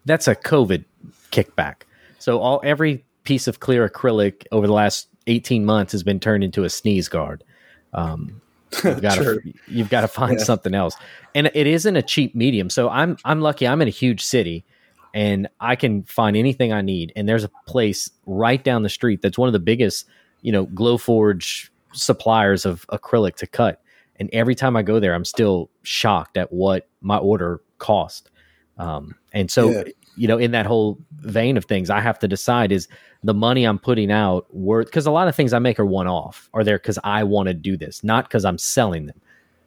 That's a COVID kickback. So all every piece of clear acrylic over the last eighteen months has been turned into a sneeze guard. Um, you've got to you've got to find yeah. something else, and it isn't a cheap medium. So I'm I'm lucky. I'm in a huge city, and I can find anything I need. And there's a place right down the street that's one of the biggest, you know, Glowforge suppliers of acrylic to cut. And every time I go there, I'm still shocked at what my order cost. Um, and so, yeah. you know, in that whole vein of things, I have to decide is the money I'm putting out worth? Because a lot of things I make are one off, are there because I want to do this, not because I'm selling them.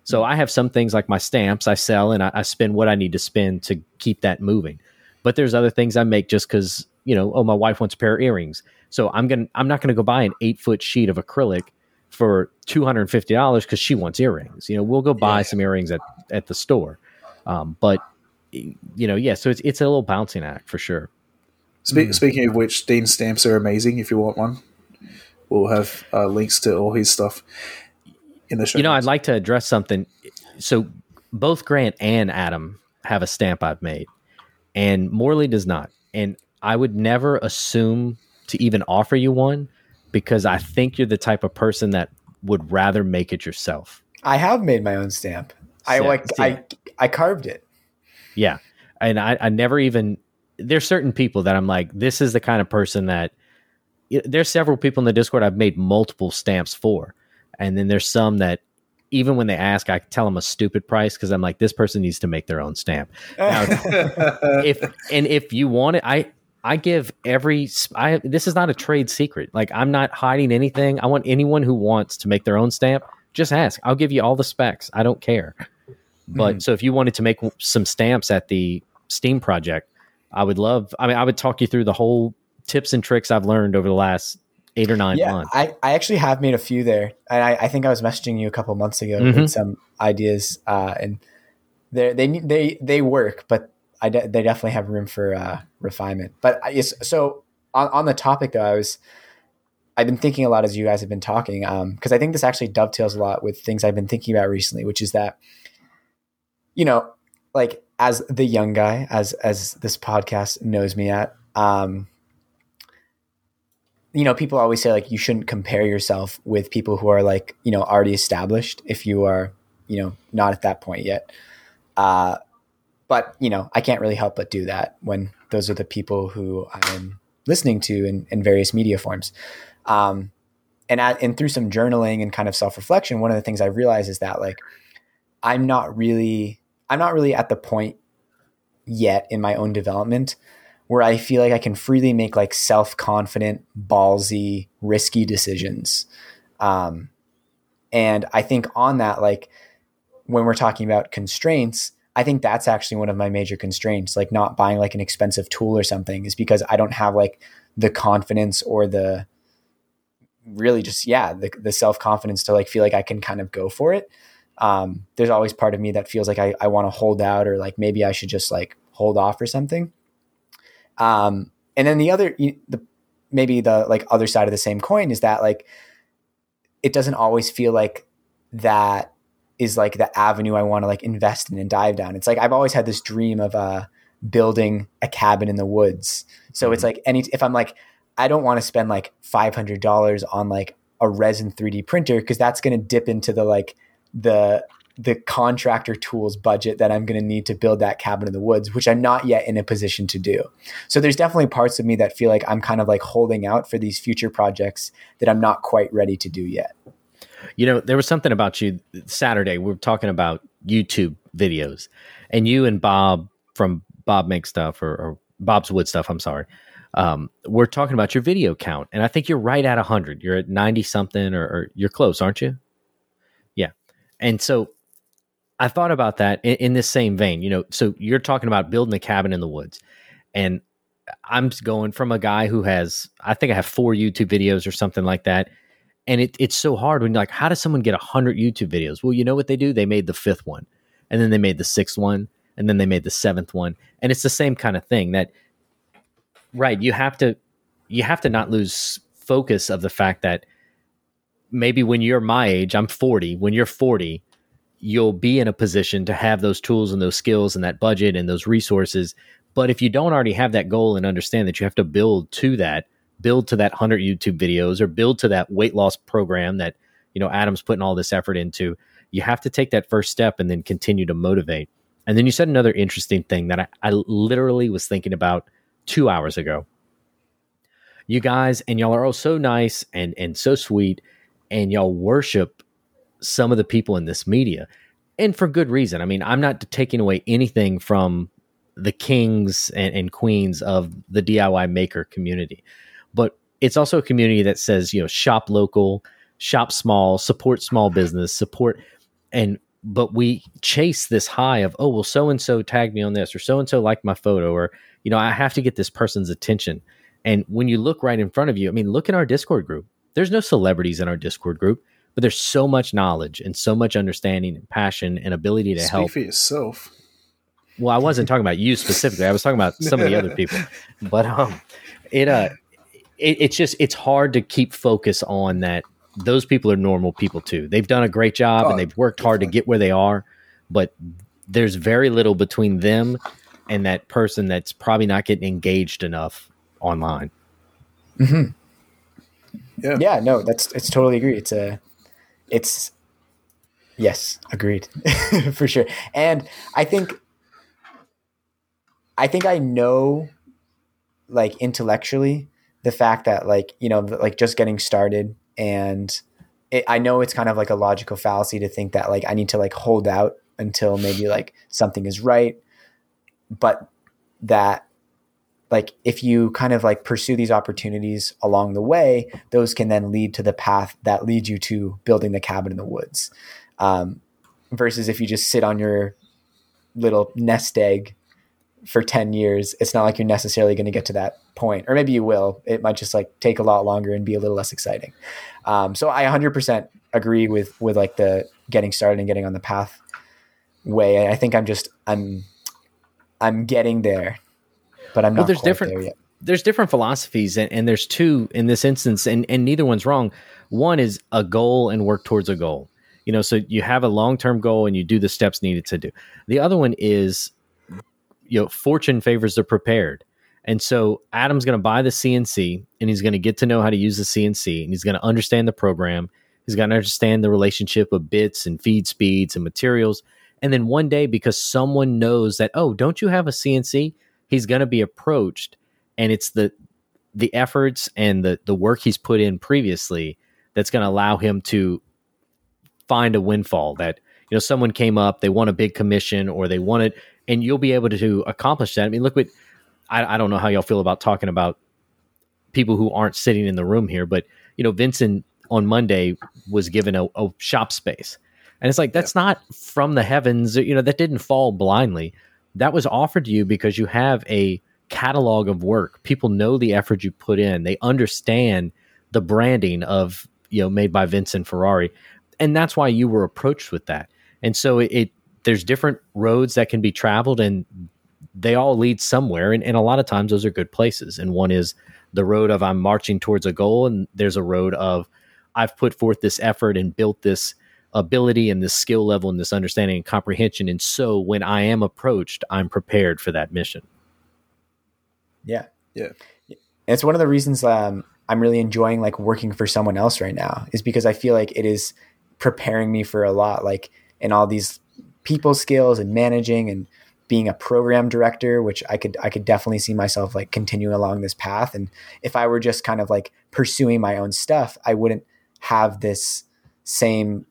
So I have some things like my stamps I sell and I, I, spend what I need to spend to keep that moving. But there's other things I make just because you know, oh, my wife wants a pair of earrings, so I'm gonna I'm not gonna go buy an eight foot sheet of acrylic for two hundred and fifty dollars because she wants earrings. You know, we'll go buy yeah. some earrings at at the store. Um, but you know, yeah, so it's it's a little bouncing act for sure. Spe- mm. Speaking of which, Dean's stamps are amazing. If you want one, we'll have uh, links to all his stuff in the show. You know, notes. I'd like to address something. So both Grant and Adam have a stamp I've made, and Morley does not. And I would never assume to even offer you one because I think you're the type of person that would rather make it yourself. I have made my own stamp. I like I I carved it. Yeah. And I, I never even there's certain people that I'm like, this is the kind of person that there's several people in the Discord I've made multiple stamps for. And then there's some that even when they ask, I tell them a stupid price because I'm like, this person needs to make their own stamp. Now, if and if you want it, I I give every I this is not a trade secret. Like I'm not hiding anything. I want anyone who wants to make their own stamp, just ask. I'll give you all the specs. I don't care. But mm. so if you wanted to make some stamps at the Steam project, I would love I mean I would talk you through the whole tips and tricks I've learned over the last eight or nine yeah, months. I, I actually have made a few there. And I, I think I was messaging you a couple months ago mm-hmm. with some ideas uh, and they they they they work, but I de- they definitely have room for uh, refinement. But yes, so on, on the topic though, I was I've been thinking a lot as you guys have been talking because um, I think this actually dovetails a lot with things I've been thinking about recently, which is that you know, like as the young guy, as as this podcast knows me at, um, you know, people always say like you shouldn't compare yourself with people who are like you know already established if you are you know not at that point yet. Uh, but you know, I can't really help but do that when those are the people who I'm listening to in, in various media forms. Um, and at, and through some journaling and kind of self reflection, one of the things I realized is that like I'm not really I'm not really at the point yet in my own development where I feel like I can freely make like self confident, ballsy, risky decisions. Um, and I think on that, like when we're talking about constraints, I think that's actually one of my major constraints, like not buying like an expensive tool or something, is because I don't have like the confidence or the really just yeah the, the self confidence to like feel like I can kind of go for it. Um, there's always part of me that feels like I, I want to hold out or like maybe I should just like hold off or something. Um, and then the other, the maybe the like other side of the same coin is that like it doesn't always feel like that is like the avenue I want to like invest in and dive down. It's like I've always had this dream of uh building a cabin in the woods. So mm-hmm. it's like any if I'm like I don't want to spend like $500 on like a resin 3D printer because that's going to dip into the like the the contractor tools budget that I'm going to need to build that cabin in the woods, which I'm not yet in a position to do. So there's definitely parts of me that feel like I'm kind of like holding out for these future projects that I'm not quite ready to do yet. You know, there was something about you Saturday. We were talking about YouTube videos, and you and Bob from Bob Make Stuff or, or Bob's Wood Stuff. I'm sorry. Um, we're talking about your video count, and I think you're right at 100. You're at 90 something, or, or you're close, aren't you? Yeah. And so I thought about that in, in this same vein. You know, so you're talking about building a cabin in the woods, and I'm going from a guy who has, I think I have four YouTube videos or something like that. And it, it's so hard when you're like, how does someone get 100 YouTube videos? Well, you know what they do? They made the fifth one, and then they made the sixth one, and then they made the seventh one. And it's the same kind of thing that, right, you have to, you have to not lose focus of the fact that maybe when you're my age, I'm 40, when you're 40, you'll be in a position to have those tools and those skills and that budget and those resources. But if you don't already have that goal and understand that you have to build to that, build to that 100 YouTube videos or build to that weight loss program that, you know, Adam's putting all this effort into, you have to take that first step and then continue to motivate. And then you said another interesting thing that I, I literally was thinking about two hours ago. You guys and y'all are all so nice and and so sweet, and y'all worship some of the people in this media, and for good reason. I mean, I'm not taking away anything from the kings and, and queens of the DIY maker community, it's also a community that says, you know, shop local, shop small, support small business, support and but we chase this high of oh well so and so tagged me on this or so and so liked my photo or you know i have to get this person's attention and when you look right in front of you i mean look in our discord group there's no celebrities in our discord group but there's so much knowledge and so much understanding and passion and ability to Speak help for yourself. Well, I wasn't talking about you specifically. I was talking about some of the other people. But um, it uh, it, it's just it's hard to keep focus on that. Those people are normal people too. They've done a great job oh, and they've worked hard to get where they are. But there's very little between them and that person that's probably not getting engaged enough online. Mm-hmm. Yeah. Yeah. No, that's it's totally agree. It's a it's yes, agreed for sure. And I think I think I know like intellectually the fact that like you know like just getting started and it, I know it's kind of like a logical fallacy to think that like I need to like hold out until maybe like something is right but that like if you kind of like pursue these opportunities along the way, those can then lead to the path that leads you to building the cabin in the woods. Um, versus if you just sit on your little nest egg for 10 years, it's not like you're necessarily going to get to that point. Or maybe you will. It might just like take a lot longer and be a little less exciting. Um, so I 100% agree with with like the getting started and getting on the path way. I think I'm just I'm I'm getting there but I'm not. Well, there's different. There there's different philosophies, and, and there's two in this instance, and, and neither one's wrong. One is a goal and work towards a goal. You know, so you have a long term goal and you do the steps needed to do. The other one is, you know, fortune favors the prepared. And so Adam's going to buy the CNC and he's going to get to know how to use the CNC and he's going to understand the program. He's going to understand the relationship of bits and feed speeds and materials. And then one day, because someone knows that, oh, don't you have a CNC? he's going to be approached and it's the the efforts and the the work he's put in previously that's going to allow him to find a windfall that you know someone came up they want a big commission or they wanted and you'll be able to accomplish that i mean look what I, I don't know how y'all feel about talking about people who aren't sitting in the room here but you know vincent on monday was given a, a shop space and it's like that's yeah. not from the heavens you know that didn't fall blindly that was offered to you because you have a catalog of work. People know the effort you put in. They understand the branding of, you know, made by Vincent Ferrari. And that's why you were approached with that. And so it, it there's different roads that can be traveled and they all lead somewhere. And, and a lot of times those are good places. And one is the road of I'm marching towards a goal, and there's a road of I've put forth this effort and built this ability and this skill level and this understanding and comprehension. And so when I am approached, I'm prepared for that mission. Yeah. Yeah. It's one of the reasons um, I'm really enjoying like working for someone else right now is because I feel like it is preparing me for a lot, like in all these people skills and managing and being a program director, which I could I could definitely see myself like continuing along this path. And if I were just kind of like pursuing my own stuff, I wouldn't have this same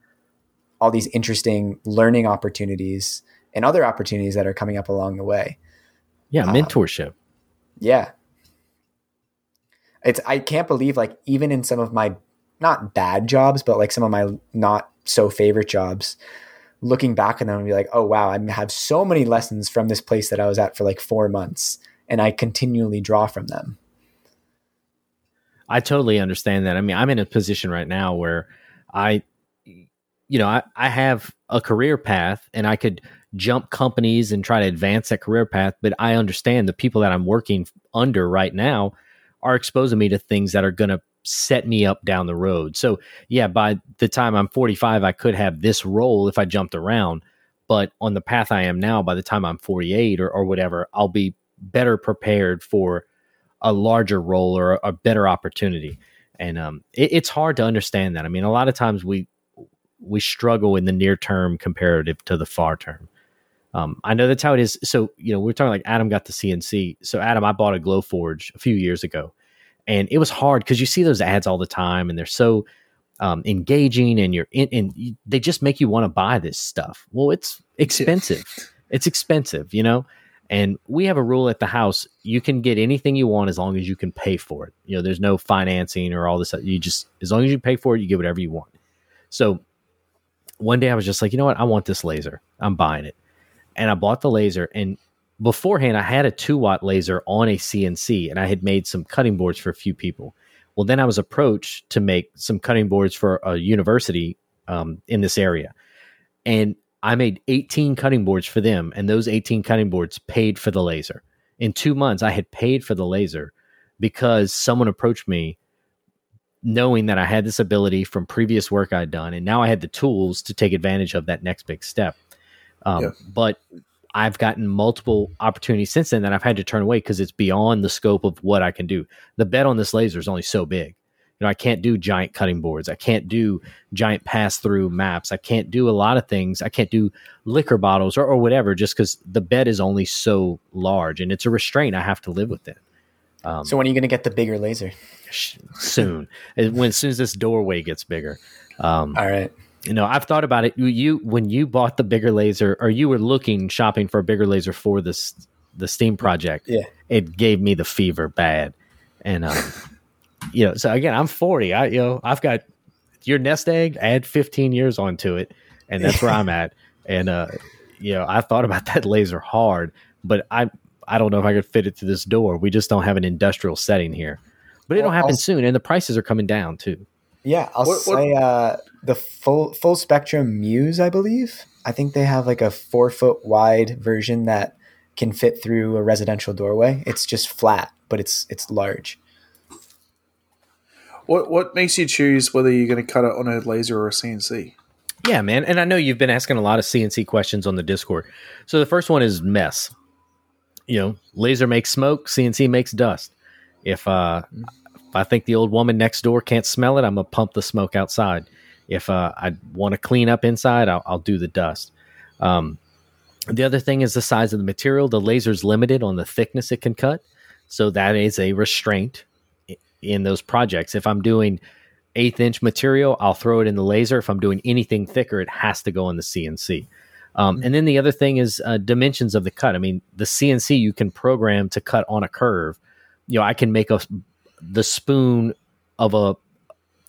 all these interesting learning opportunities and other opportunities that are coming up along the way. Yeah, um, mentorship. Um, yeah. It's I can't believe like even in some of my not bad jobs, but like some of my not so favorite jobs, looking back on them and be like, oh wow, I have so many lessons from this place that I was at for like four months, and I continually draw from them. I totally understand that. I mean, I'm in a position right now where I you know, I, I have a career path and I could jump companies and try to advance that career path, but I understand the people that I'm working under right now are exposing me to things that are going to set me up down the road. So, yeah, by the time I'm 45, I could have this role if I jumped around. But on the path I am now, by the time I'm 48 or, or whatever, I'll be better prepared for a larger role or a better opportunity. And um, it, it's hard to understand that. I mean, a lot of times we we struggle in the near term comparative to the far term. Um, I know that's how it is. So, you know, we're talking like Adam got the CNC. So, Adam, I bought a Glowforge a few years ago, and it was hard because you see those ads all the time, and they're so um, engaging, and you're in, and they just make you want to buy this stuff. Well, it's expensive. it's expensive, you know. And we have a rule at the house: you can get anything you want as long as you can pay for it. You know, there's no financing or all this. You just as long as you pay for it, you get whatever you want. So one day I was just like, you know what? I want this laser. I'm buying it. And I bought the laser. And beforehand, I had a two watt laser on a CNC and I had made some cutting boards for a few people. Well, then I was approached to make some cutting boards for a university um, in this area. And I made 18 cutting boards for them. And those 18 cutting boards paid for the laser. In two months, I had paid for the laser because someone approached me knowing that I had this ability from previous work I'd done, and now I had the tools to take advantage of that next big step. Um, yeah. But I've gotten multiple opportunities since then that I've had to turn away because it's beyond the scope of what I can do. The bed on this laser is only so big. You know, I can't do giant cutting boards. I can't do giant pass through maps. I can't do a lot of things. I can't do liquor bottles or, or whatever just because the bed is only so large and it's a restraint I have to live with it. Um, so when are you going to get the bigger laser? Soon, when as soon as this doorway gets bigger. Um, All right. You know, I've thought about it. You, you when you bought the bigger laser, or you were looking shopping for a bigger laser for this the Steam project. Yeah, it gave me the fever bad, and um, you know, so again, I'm 40. I you know, I've got your nest egg. Add 15 years onto it, and that's where I'm at. And uh, you know, I thought about that laser hard, but I I don't know if I could fit it to this door. We just don't have an industrial setting here. But it'll well, happen I'll, soon, and the prices are coming down too. Yeah, I'll what, say what? Uh, the full full spectrum Muse, I believe. I think they have like a four foot wide version that can fit through a residential doorway. It's just flat, but it's it's large. What what makes you choose whether you're going to cut it on a laser or a CNC? Yeah, man, and I know you've been asking a lot of CNC questions on the Discord. So the first one is mess you know, laser makes smoke, CNC makes dust. If uh, if I think the old woman next door can't smell it, I'm gonna pump the smoke outside. If uh, I want to clean up inside, I'll, I'll do the dust. Um, the other thing is the size of the material. The laser is limited on the thickness it can cut, so that is a restraint in those projects. If I'm doing eighth inch material, I'll throw it in the laser. If I'm doing anything thicker, it has to go in the CNC. Um, mm-hmm. and then the other thing is uh, dimensions of the cut. I mean, the CNC you can program to cut on a curve. You know, I can make a the spoon of a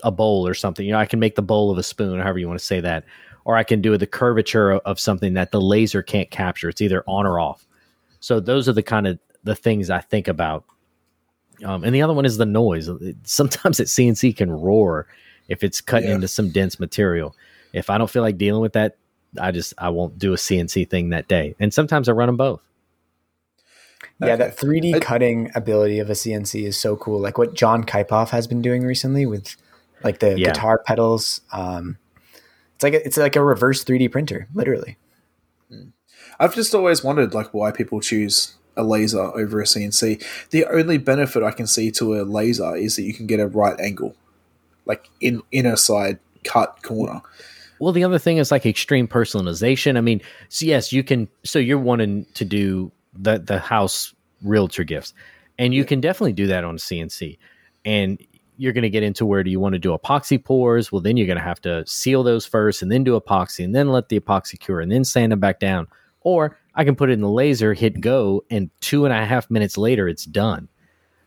a bowl or something. You know, I can make the bowl of a spoon, however you want to say that, or I can do the curvature of, of something that the laser can't capture. It's either on or off. So those are the kind of the things I think about. Um, and the other one is the noise. Sometimes that CNC can roar if it's cut yeah. into some dense material. If I don't feel like dealing with that I just I won't do a CNC thing that day. And sometimes I run them both. Yeah, Okay. that 3D cutting ability of a CNC is so cool. Like what John Kipoff has been doing recently with like the Yeah. guitar pedals. Um, it's like a, it's like a reverse 3D printer, literally. I've just always wondered like why people choose a laser over a CNC. The only benefit I can see to a laser is that you can get a right angle, like in inner side cut corner. Well, the other thing is like extreme personalization. I mean, so yes, you can. So you're wanting to do the the house realtor gifts, and you can definitely do that on CNC. And you're going to get into where do you want to do epoxy pours? Well, then you're going to have to seal those first, and then do epoxy, and then let the epoxy cure, and then sand them back down. Or I can put it in the laser, hit go, and two and a half minutes later, it's done.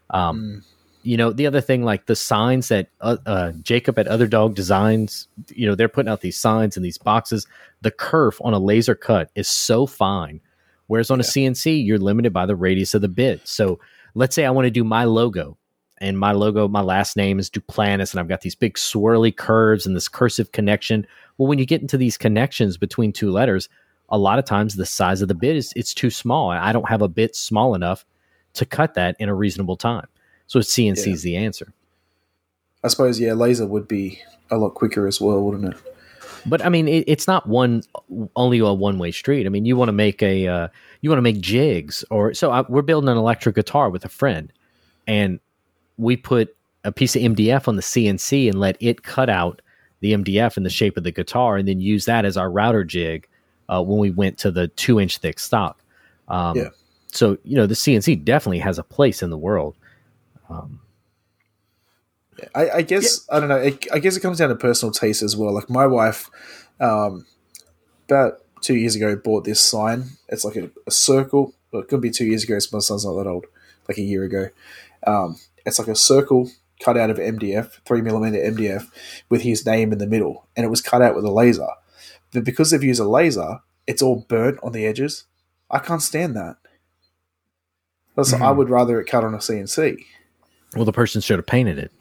Um, you know the other thing like the signs that uh, uh, jacob at other dog designs you know they're putting out these signs and these boxes the kerf on a laser cut is so fine whereas on a cnc you're limited by the radius of the bit so let's say i want to do my logo and my logo my last name is duplantis and i've got these big swirly curves and this cursive connection well when you get into these connections between two letters a lot of times the size of the bit is it's too small i don't have a bit small enough to cut that in a reasonable time so CNC is the answer. I suppose yeah, laser would be a lot quicker as well, wouldn't it? But I mean, it, it's not one only a one way street. I mean, you want to make a uh, you want to make jigs, or so I, we're building an electric guitar with a friend, and we put a piece of MDF on the CNC and let it cut out the MDF in the shape of the guitar, and then use that as our router jig uh, when we went to the two inch thick stock. Um, Yeah. So you know, the CNC definitely has a place in the world. I, I guess I don't know. It, I guess it comes down to personal taste as well. Like my wife, um, about two years ago, bought this sign. It's like a, a circle. Well, it could be two years ago. So my son's not that old. Like a year ago. Um, it's like a circle cut out of MDF, three millimeter MDF, with his name in the middle, and it was cut out with a laser. But because they've used a laser, it's all burnt on the edges. I can't stand that. That's, I mm-hmm. would rather it cut on a CNC. Well, the person should have painted it.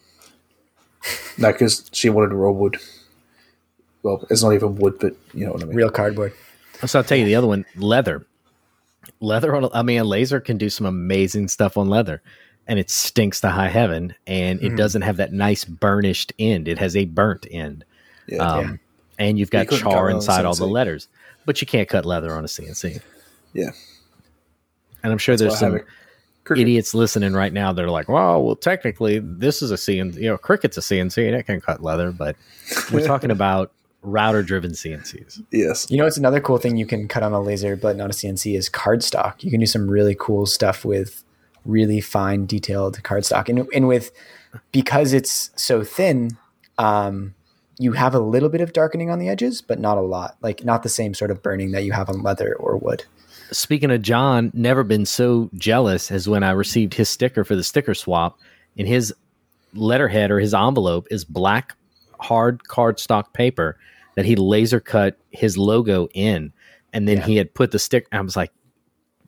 No, because she wanted raw wood. Well, it's not even wood, but you know what I mean. Real cardboard. So I'll tell you the other one, leather. Leather on, a- I mean, a laser can do some amazing stuff on leather, and it stinks to high heaven, and it doesn't have that nice burnished end. It has a burnt end, Yeah. um, and you've got couldn't char it on a inside all the letters. But you can't cut leather on a CNC, yeah. and I'm sure That's there's why I have some idiots listening right now. They're like, "Well, well, technically, this is a CNC. You know, Cricut's a CNC, and it can cut leather." But we're talking about router-driven CNCs. Yes. You know, it's another cool thing you can cut on a laser, but not a CNC is cardstock. You can do some really cool stuff with really fine, detailed cardstock, and and with because it's so thin, um, you have a little bit of darkening on the edges, but not a lot. Like not the same sort of burning that you have on leather or wood. Speaking of John, never been so jealous as when I received his sticker for the sticker swap, and his letterhead or his envelope is black hard cardstock paper that he laser cut his logo in, and then Yeah. he had put the stick. I was like,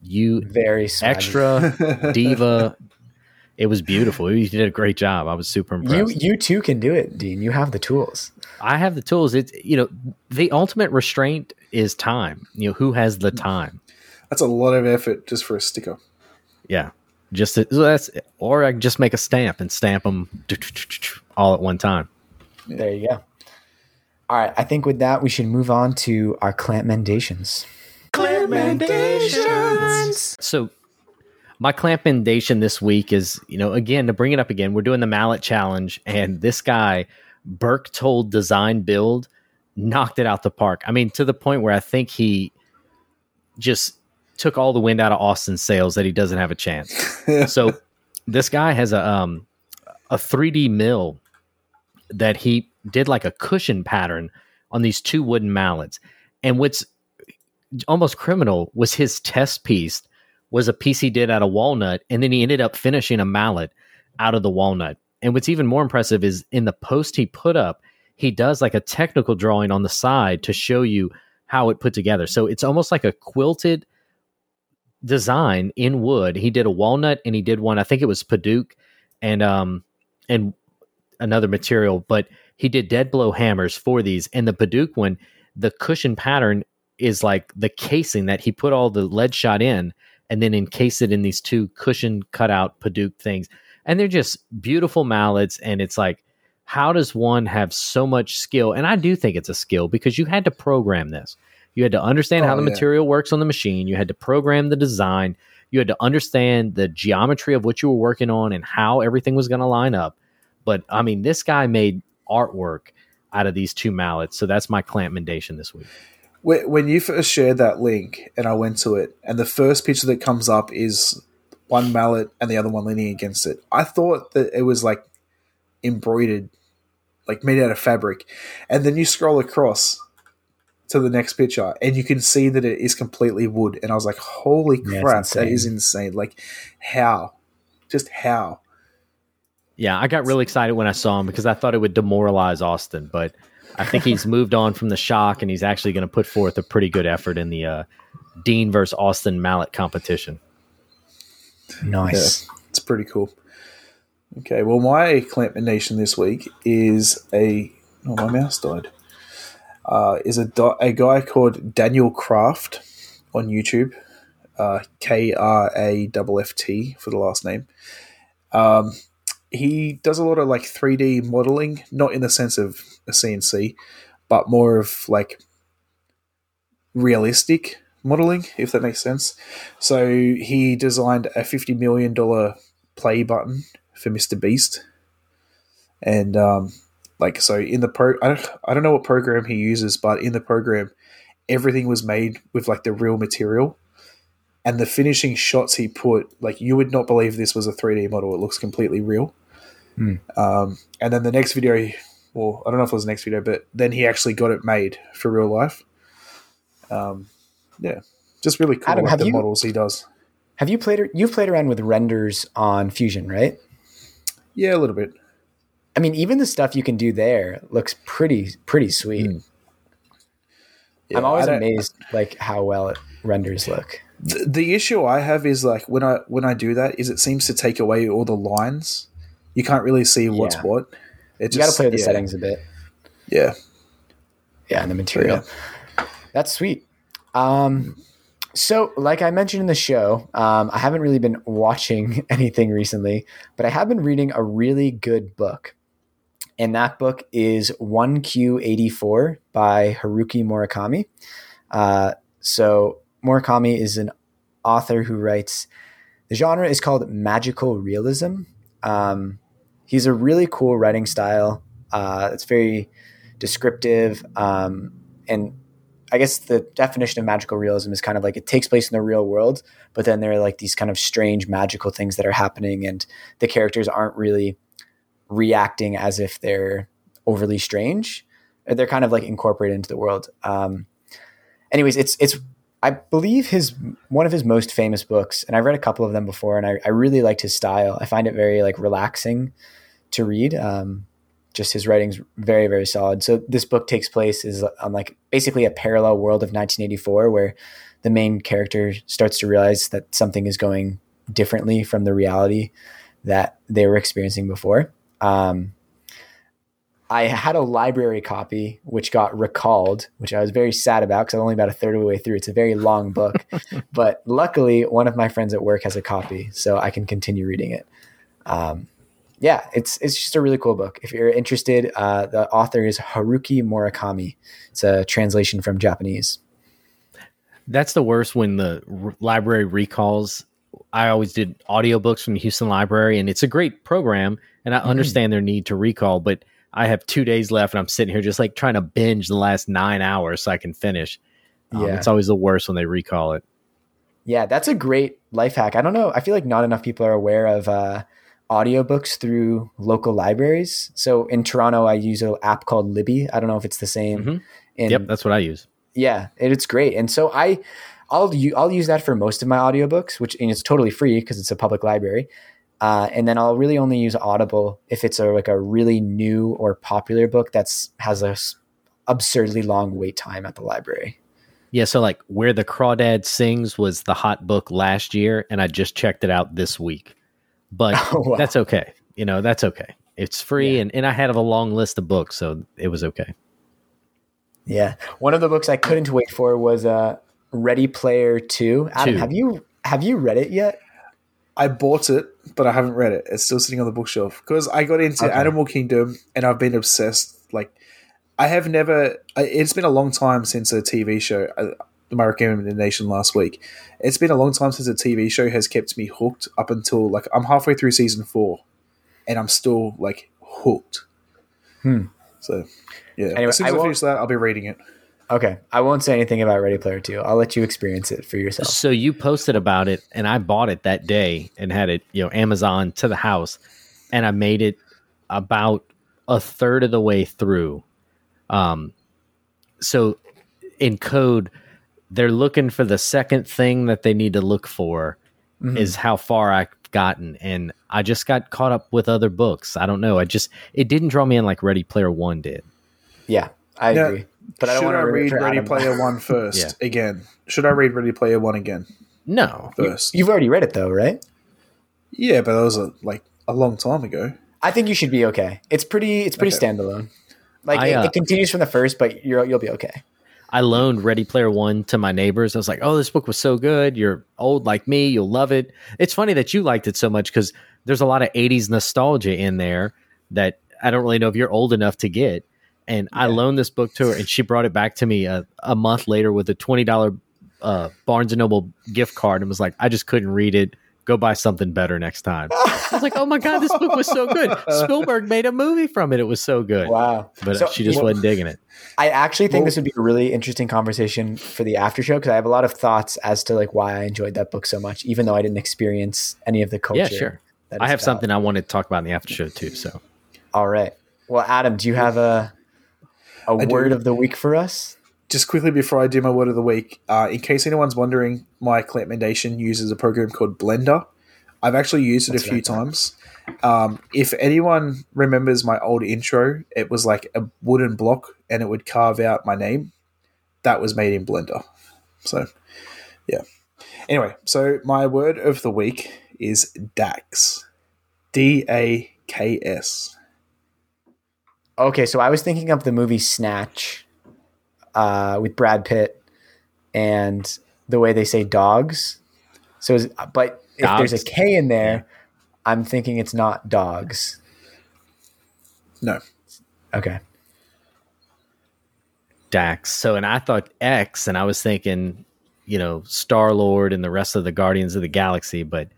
"You Very swaggy. extra diva." It was beautiful. You did a great job. I was super impressed. you you too can do it, Dean. You have the tools. I have the tools. It's you know the ultimate restraint is time. You know who has the time. That's a lot of effort just for a sticker. Yeah, just to, so that's or I can just make a stamp and stamp them all at one time. There you go. All right, I think with that we should move on to our clamp mendations. So my clamp endation this week is you know again to bring it up again. We're doing the mallet challenge, and this guy Burke told design build knocked it out the park. I mean to the point where I think he just took all the wind out of Austin's sails that he doesn't have a chance. so this guy has a um a 3D mill that he did like a cushion pattern on these two wooden mallets. And what's almost criminal was his test piece was a piece he did out of walnut, and then he ended up finishing a mallet out of the walnut. And what's even more impressive is in the post he put up, he does like a technical drawing on the side to show you how it put together. So it's almost like a quilted design in wood. He did a walnut and he did one, I think it was Padauk and um and another material, but he did dead blow hammers for these. And the Padauk one, the cushion pattern is like the casing that he put all the lead shot in, and then encase it in these two cushion cutout Padauk things. And they're just beautiful mallets. And it's like, how does one have so much skill? And I do think it's a skill because you had to program this. You had to understand Oh, how the yeah. material works on the machine. You had to program the design. You had to understand the geometry of what you were working on and how everything was going to line up. But I mean, this guy made artwork out of these two mallets. So that's my clamp mendation this week. When when you first shared that link and I went to it, and the first picture that comes up is one mallet and the other one leaning against it, I thought that it was like embroidered, like made out of fabric. And then you scroll across to the next picture and you can see that it is completely wood. And I was like, holy crap, that insane. is insane. Like, how? Just how? Yeah, I got really excited when I saw him because I thought it would demoralize Austin, but I think he's moved on from the shock and he's actually going to put forth a pretty good effort in the uh, Dean versus Austin mallet competition. Nice. It's pretty cool. Okay, well, my clamp nation this week is a. Oh, my mouse died. Uh, is a, a guy called Daniel Krafft on YouTube. Uh, K R A F F T for the last name. Um, he does a lot of like 3D modeling, not in the sense of a CNC, but more of like realistic modeling, if that makes sense. So he designed a fifty million dollar play button for Mr. Beast, and um, like so in the pro, I don't, I don't know what program he uses, but in the program, everything was made with like the real material, and the finishing shots he put, like you would not believe this was a three D model. It looks completely real. Hmm. Um, and then the next video, well, I don't know if it was the next video, but then he actually got it made for real life. Um, yeah, just really cool Adam, like have the you- models he does. Have you played? You've played around with renders on Fusion, right? Yeah, a little bit. I mean, even the stuff you can do there looks pretty pretty sweet. Mm. Yeah, I'm always amazed like how well it renders look. The, the issue I have is like when I when I do that is it seems to take away all the lines. You can't really see what's Yeah. what. It You got to play with the settings a bit. Yeah, Yeah, and the material. That's sweet. Um, so, like I mentioned in the show, um, I haven't really been watching anything recently, but I have been reading a really good book. And that book is 1Q84 by Haruki Murakami. Uh, so, Murakami is an author who writes, the genre is called magical realism. Um, he's a really cool writing style. Uh, it's very descriptive. Um, and I guess the definition of magical realism is kind of like it takes place in the real world, but then there are like these kind of strange magical things that are happening, and the characters aren't really reacting as if they're overly strange. They're kind of like incorporated into the world. Um, anyways, it's it's I believe his one of his most famous books, and I've read a couple of them before, and I, I really liked his style. I find it very like relaxing to read. Um, just his writing's very very solid. So this book takes place is on like basically a parallel world of 1984, where the main character starts to realize that something is going differently from the reality that they were experiencing before. Um, I had a library copy which got recalled, which I was very sad about because I'm only about a third of the way through. It's a very long book, but luckily one of my friends at work has a copy, so I can continue reading it. Um, yeah, it's it's just a really cool book. If you're interested, uh, the author is Haruki Murakami. It's a translation from Japanese. That's the worst when the r- library recalls. I always did audiobooks from the Houston Library, and it's a great program, and I understand their need to recall, but I have two days left, and I'm sitting here just like trying to binge the last nine hours so I can finish. Um, Yeah. It's always the worst when they recall it. Yeah, that's a great life hack. I don't know. I feel like not enough people are aware of uh, audiobooks through local libraries. So in Toronto, I use an app called Libby. I don't know if it's the same. Mhm. In, yep, that's what I use. Yeah, and it's great. And so I, I'll I'll use that for most of my audiobooks, which and it's totally free because it's a public library. Uh, and then I'll really only use Audible if it's a like a really new or popular book that's has a s- absurdly long wait time at the library. Yeah, so like Where the Crawdad Sings was the hot book last year, and I just checked it out this week. But Oh, wow. that's okay. You know, that's okay. It's free, Yeah. and, and I had a long list of books, so it was okay. Yeah, one of the books I couldn't wait for was uh, Ready Player Two. Adam, Two. have you have you read it yet? I bought it, but I haven't read it. It's still sitting on the bookshelf because I got into Okay. Animal Kingdom and I've been obsessed. Like, I have never. It's been a long time since a TV show. uh, My recommendation last week. It's been a long time since a TV show has kept me hooked up until like I'm halfway through season four, and I'm still like hooked. Hmm. So, yeah. Anyway, as soon I as I, won't- finish that, I'll be reading it. Okay, I won't say anything about Ready Player Two. I'll let you experience it for yourself. So you posted about it, and I bought it that day and had it, you know, Amazon to the house, and I made it about a third of the way through. Um, so in code, they're looking for the second thing that they need to look for Mhm. is how far I've gotten, and I just got caught up with other books. I don't know. I just it didn't draw me in like Ready Player One did. Yeah, I Now, agree. But I don't Should want I to read Ready Player One first again? Should I read Ready Player One again No, first? You've already read it though, right? yeah, but that was a, like a long time ago. I think you should be okay. It's pretty. It's pretty Okay. standalone. Like I, it, uh, it continues from the first, but you're you'll be okay. I loaned Ready Player One to my neighbors. I was like, "Oh, this book was so good. You're old like me. You'll love it." It's funny that you liked it so much because there's a lot of '80s nostalgia in there that I don't really know if you're old enough to get. And I loaned this book to her, and she brought it back to me a, a month later with a twenty dollar uh, Barnes and Noble gift card, and was like, "I just couldn't read it. Go buy something better next time." I was like, "Oh my god, this book was so good. Spielberg made a movie from it. It was so good." Wow. But So- she just well, wasn't digging it. I actually think Well- this would be a really interesting conversation for the after show because I have a lot of thoughts as to like why I enjoyed that book so much, even though I didn't experience any of the culture. Yeah, sure. I have about. something I want to talk about in the after show too. So. All right. Well, Adam, do you have a a I do. word of the week for us? Just quickly before I do my word of the week, uh, in case anyone's wondering, my recommendation uses a program called Blender. I've actually used it What's a few times. Um, if anyone remembers my old intro, it was like a wooden block and it would carve out my name. That was made in Blender. So, yeah. Anyway, so my word of the week is DAKS. D A K S. Okay, so I was thinking of the movie Snatch uh, with Brad Pitt and the way they say dogs. So, is, but if there's a K in there, I'm thinking it's not dogs. No. Okay. Daks. So, and I thought X, and I was thinking, you know, Star Lord and the rest of the Guardians of the Galaxy, but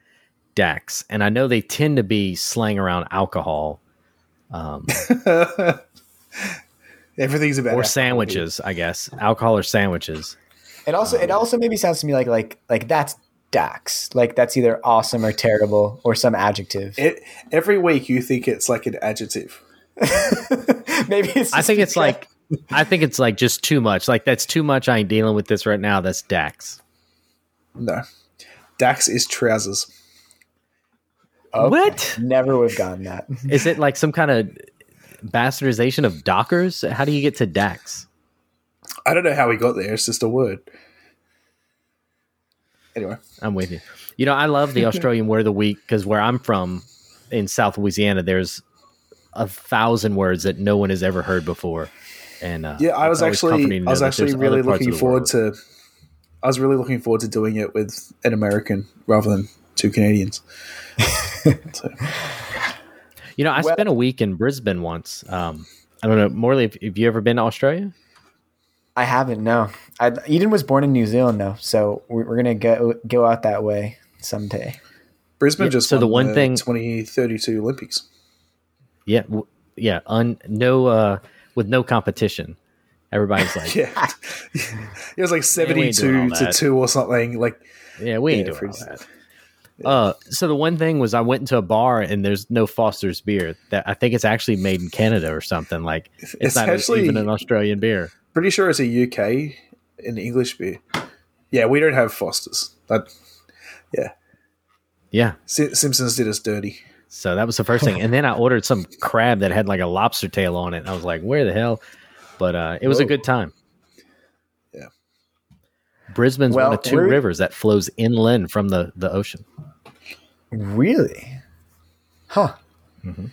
Daks. And I know they tend to be slang around alcohol um, Everything's about or sandwiches, I guess. Alcohol or sandwiches. It also it also maybe sounds to me like like like that's Daks. Like that's either awesome or terrible or some adjective. It, every week you think it's like an adjective. maybe it's I think it's because- like, I think it's like just too much. Like, that's too much. I ain't dealing with this right now. That's Daks. No. Daks is trousers. Okay. What? Never would have gotten that. Is it like some kind of bastardization of Dockers? How do you get to Daks? I don't know how we got there. It's just a word. Anyway, I'm with you. You know, I love the Australian word of the week because where I'm from in South Louisiana, there's a thousand words that no one has ever heard before. And uh, yeah, I was actually I was actually really looking forward to. I was really looking forward to doing it with an American rather than two Canadians. so, You know, I Well- spent a week in Brisbane once. Um, I don't know, Morley, have, have you ever been to Australia? I haven't. No, I, Eden was born in New Zealand though, so we're, we're gonna go go out that way someday. Brisbane Yeah, just so won the one thing- 2032 Olympics. Yeah, w- yeah, un, no, uh, with no competition. Everybody's like, yeah, Yeah, it was like we ain't doing all 72 to two or something. Like yeah, we ain't Yeah, doing all that. Uh, so the one thing was I went into a bar and there's no Foster's beer. That I think it's actually made in Canada or something. Like it's, It's not actually- even an Australian beer. pretty sure it's a UK an English beer. Yeah, we don't have Fosters. That Yeah, Si- Simpsons did us dirty. So that was the first thing. And then I ordered some crab that had like a lobster tail on it. I was like, where the hell? But uh, it was a good time. Brisbane's Well, one of two rivers that flows inland from the, the ocean. Really? Huh. Mhm.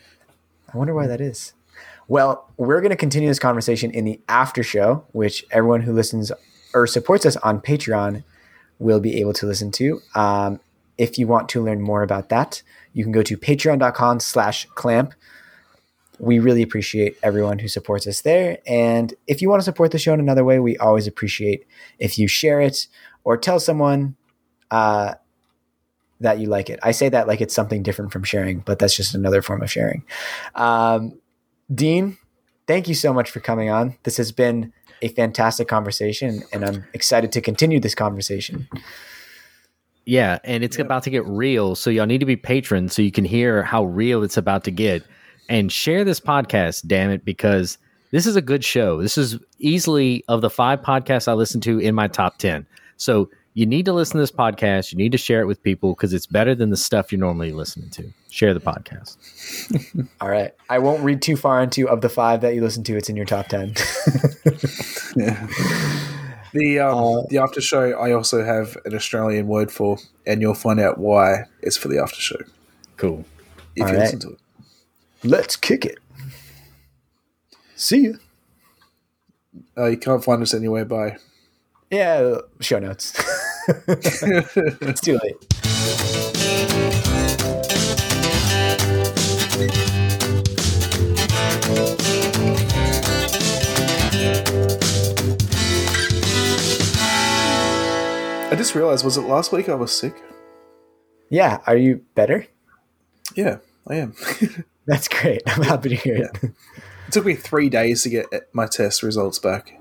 I wonder why that is. Well, we're going to continue this conversation in the after show, which everyone who listens or supports us on Patreon will be able to listen to. Um, if you want to learn more about that, you can go to patreon.com slash clamp. We really appreciate everyone who supports us there. And if you want to support the show in another way, we always appreciate if you share it or tell someone uh, that you like it. I say that like it's something different from sharing, but that's just another form of sharing. Um, Dean, thank you so much for coming on. This has been a fantastic conversation, and I'm excited to continue this conversation. Yeah, and it's about to get real. So y'all need to be patrons so you can hear how real it's about to get. And share this podcast, damn it, because this is a good show. This is easily of the five podcasts I listen to in my top 10. So you need to listen to this podcast. You need to share it with people because it's better than the stuff you're normally listening to. Share the podcast. All right. I won't read too far into of the five that you listen to. It's in your top 10. yeah. The um, uh, the after show I also have an Australian word for, and you'll find out why it's for the after show. Cool. If All you right. listen to it. Let's kick it. See you. Uh, you can't find us anywhere Bye. Yeah, show notes. it's too late. I just realized, was it last week I was sick? Yeah. Are you better? Yeah, I am. That's great. I'm happy to hear yeah. it. It took me three days to get my test results back.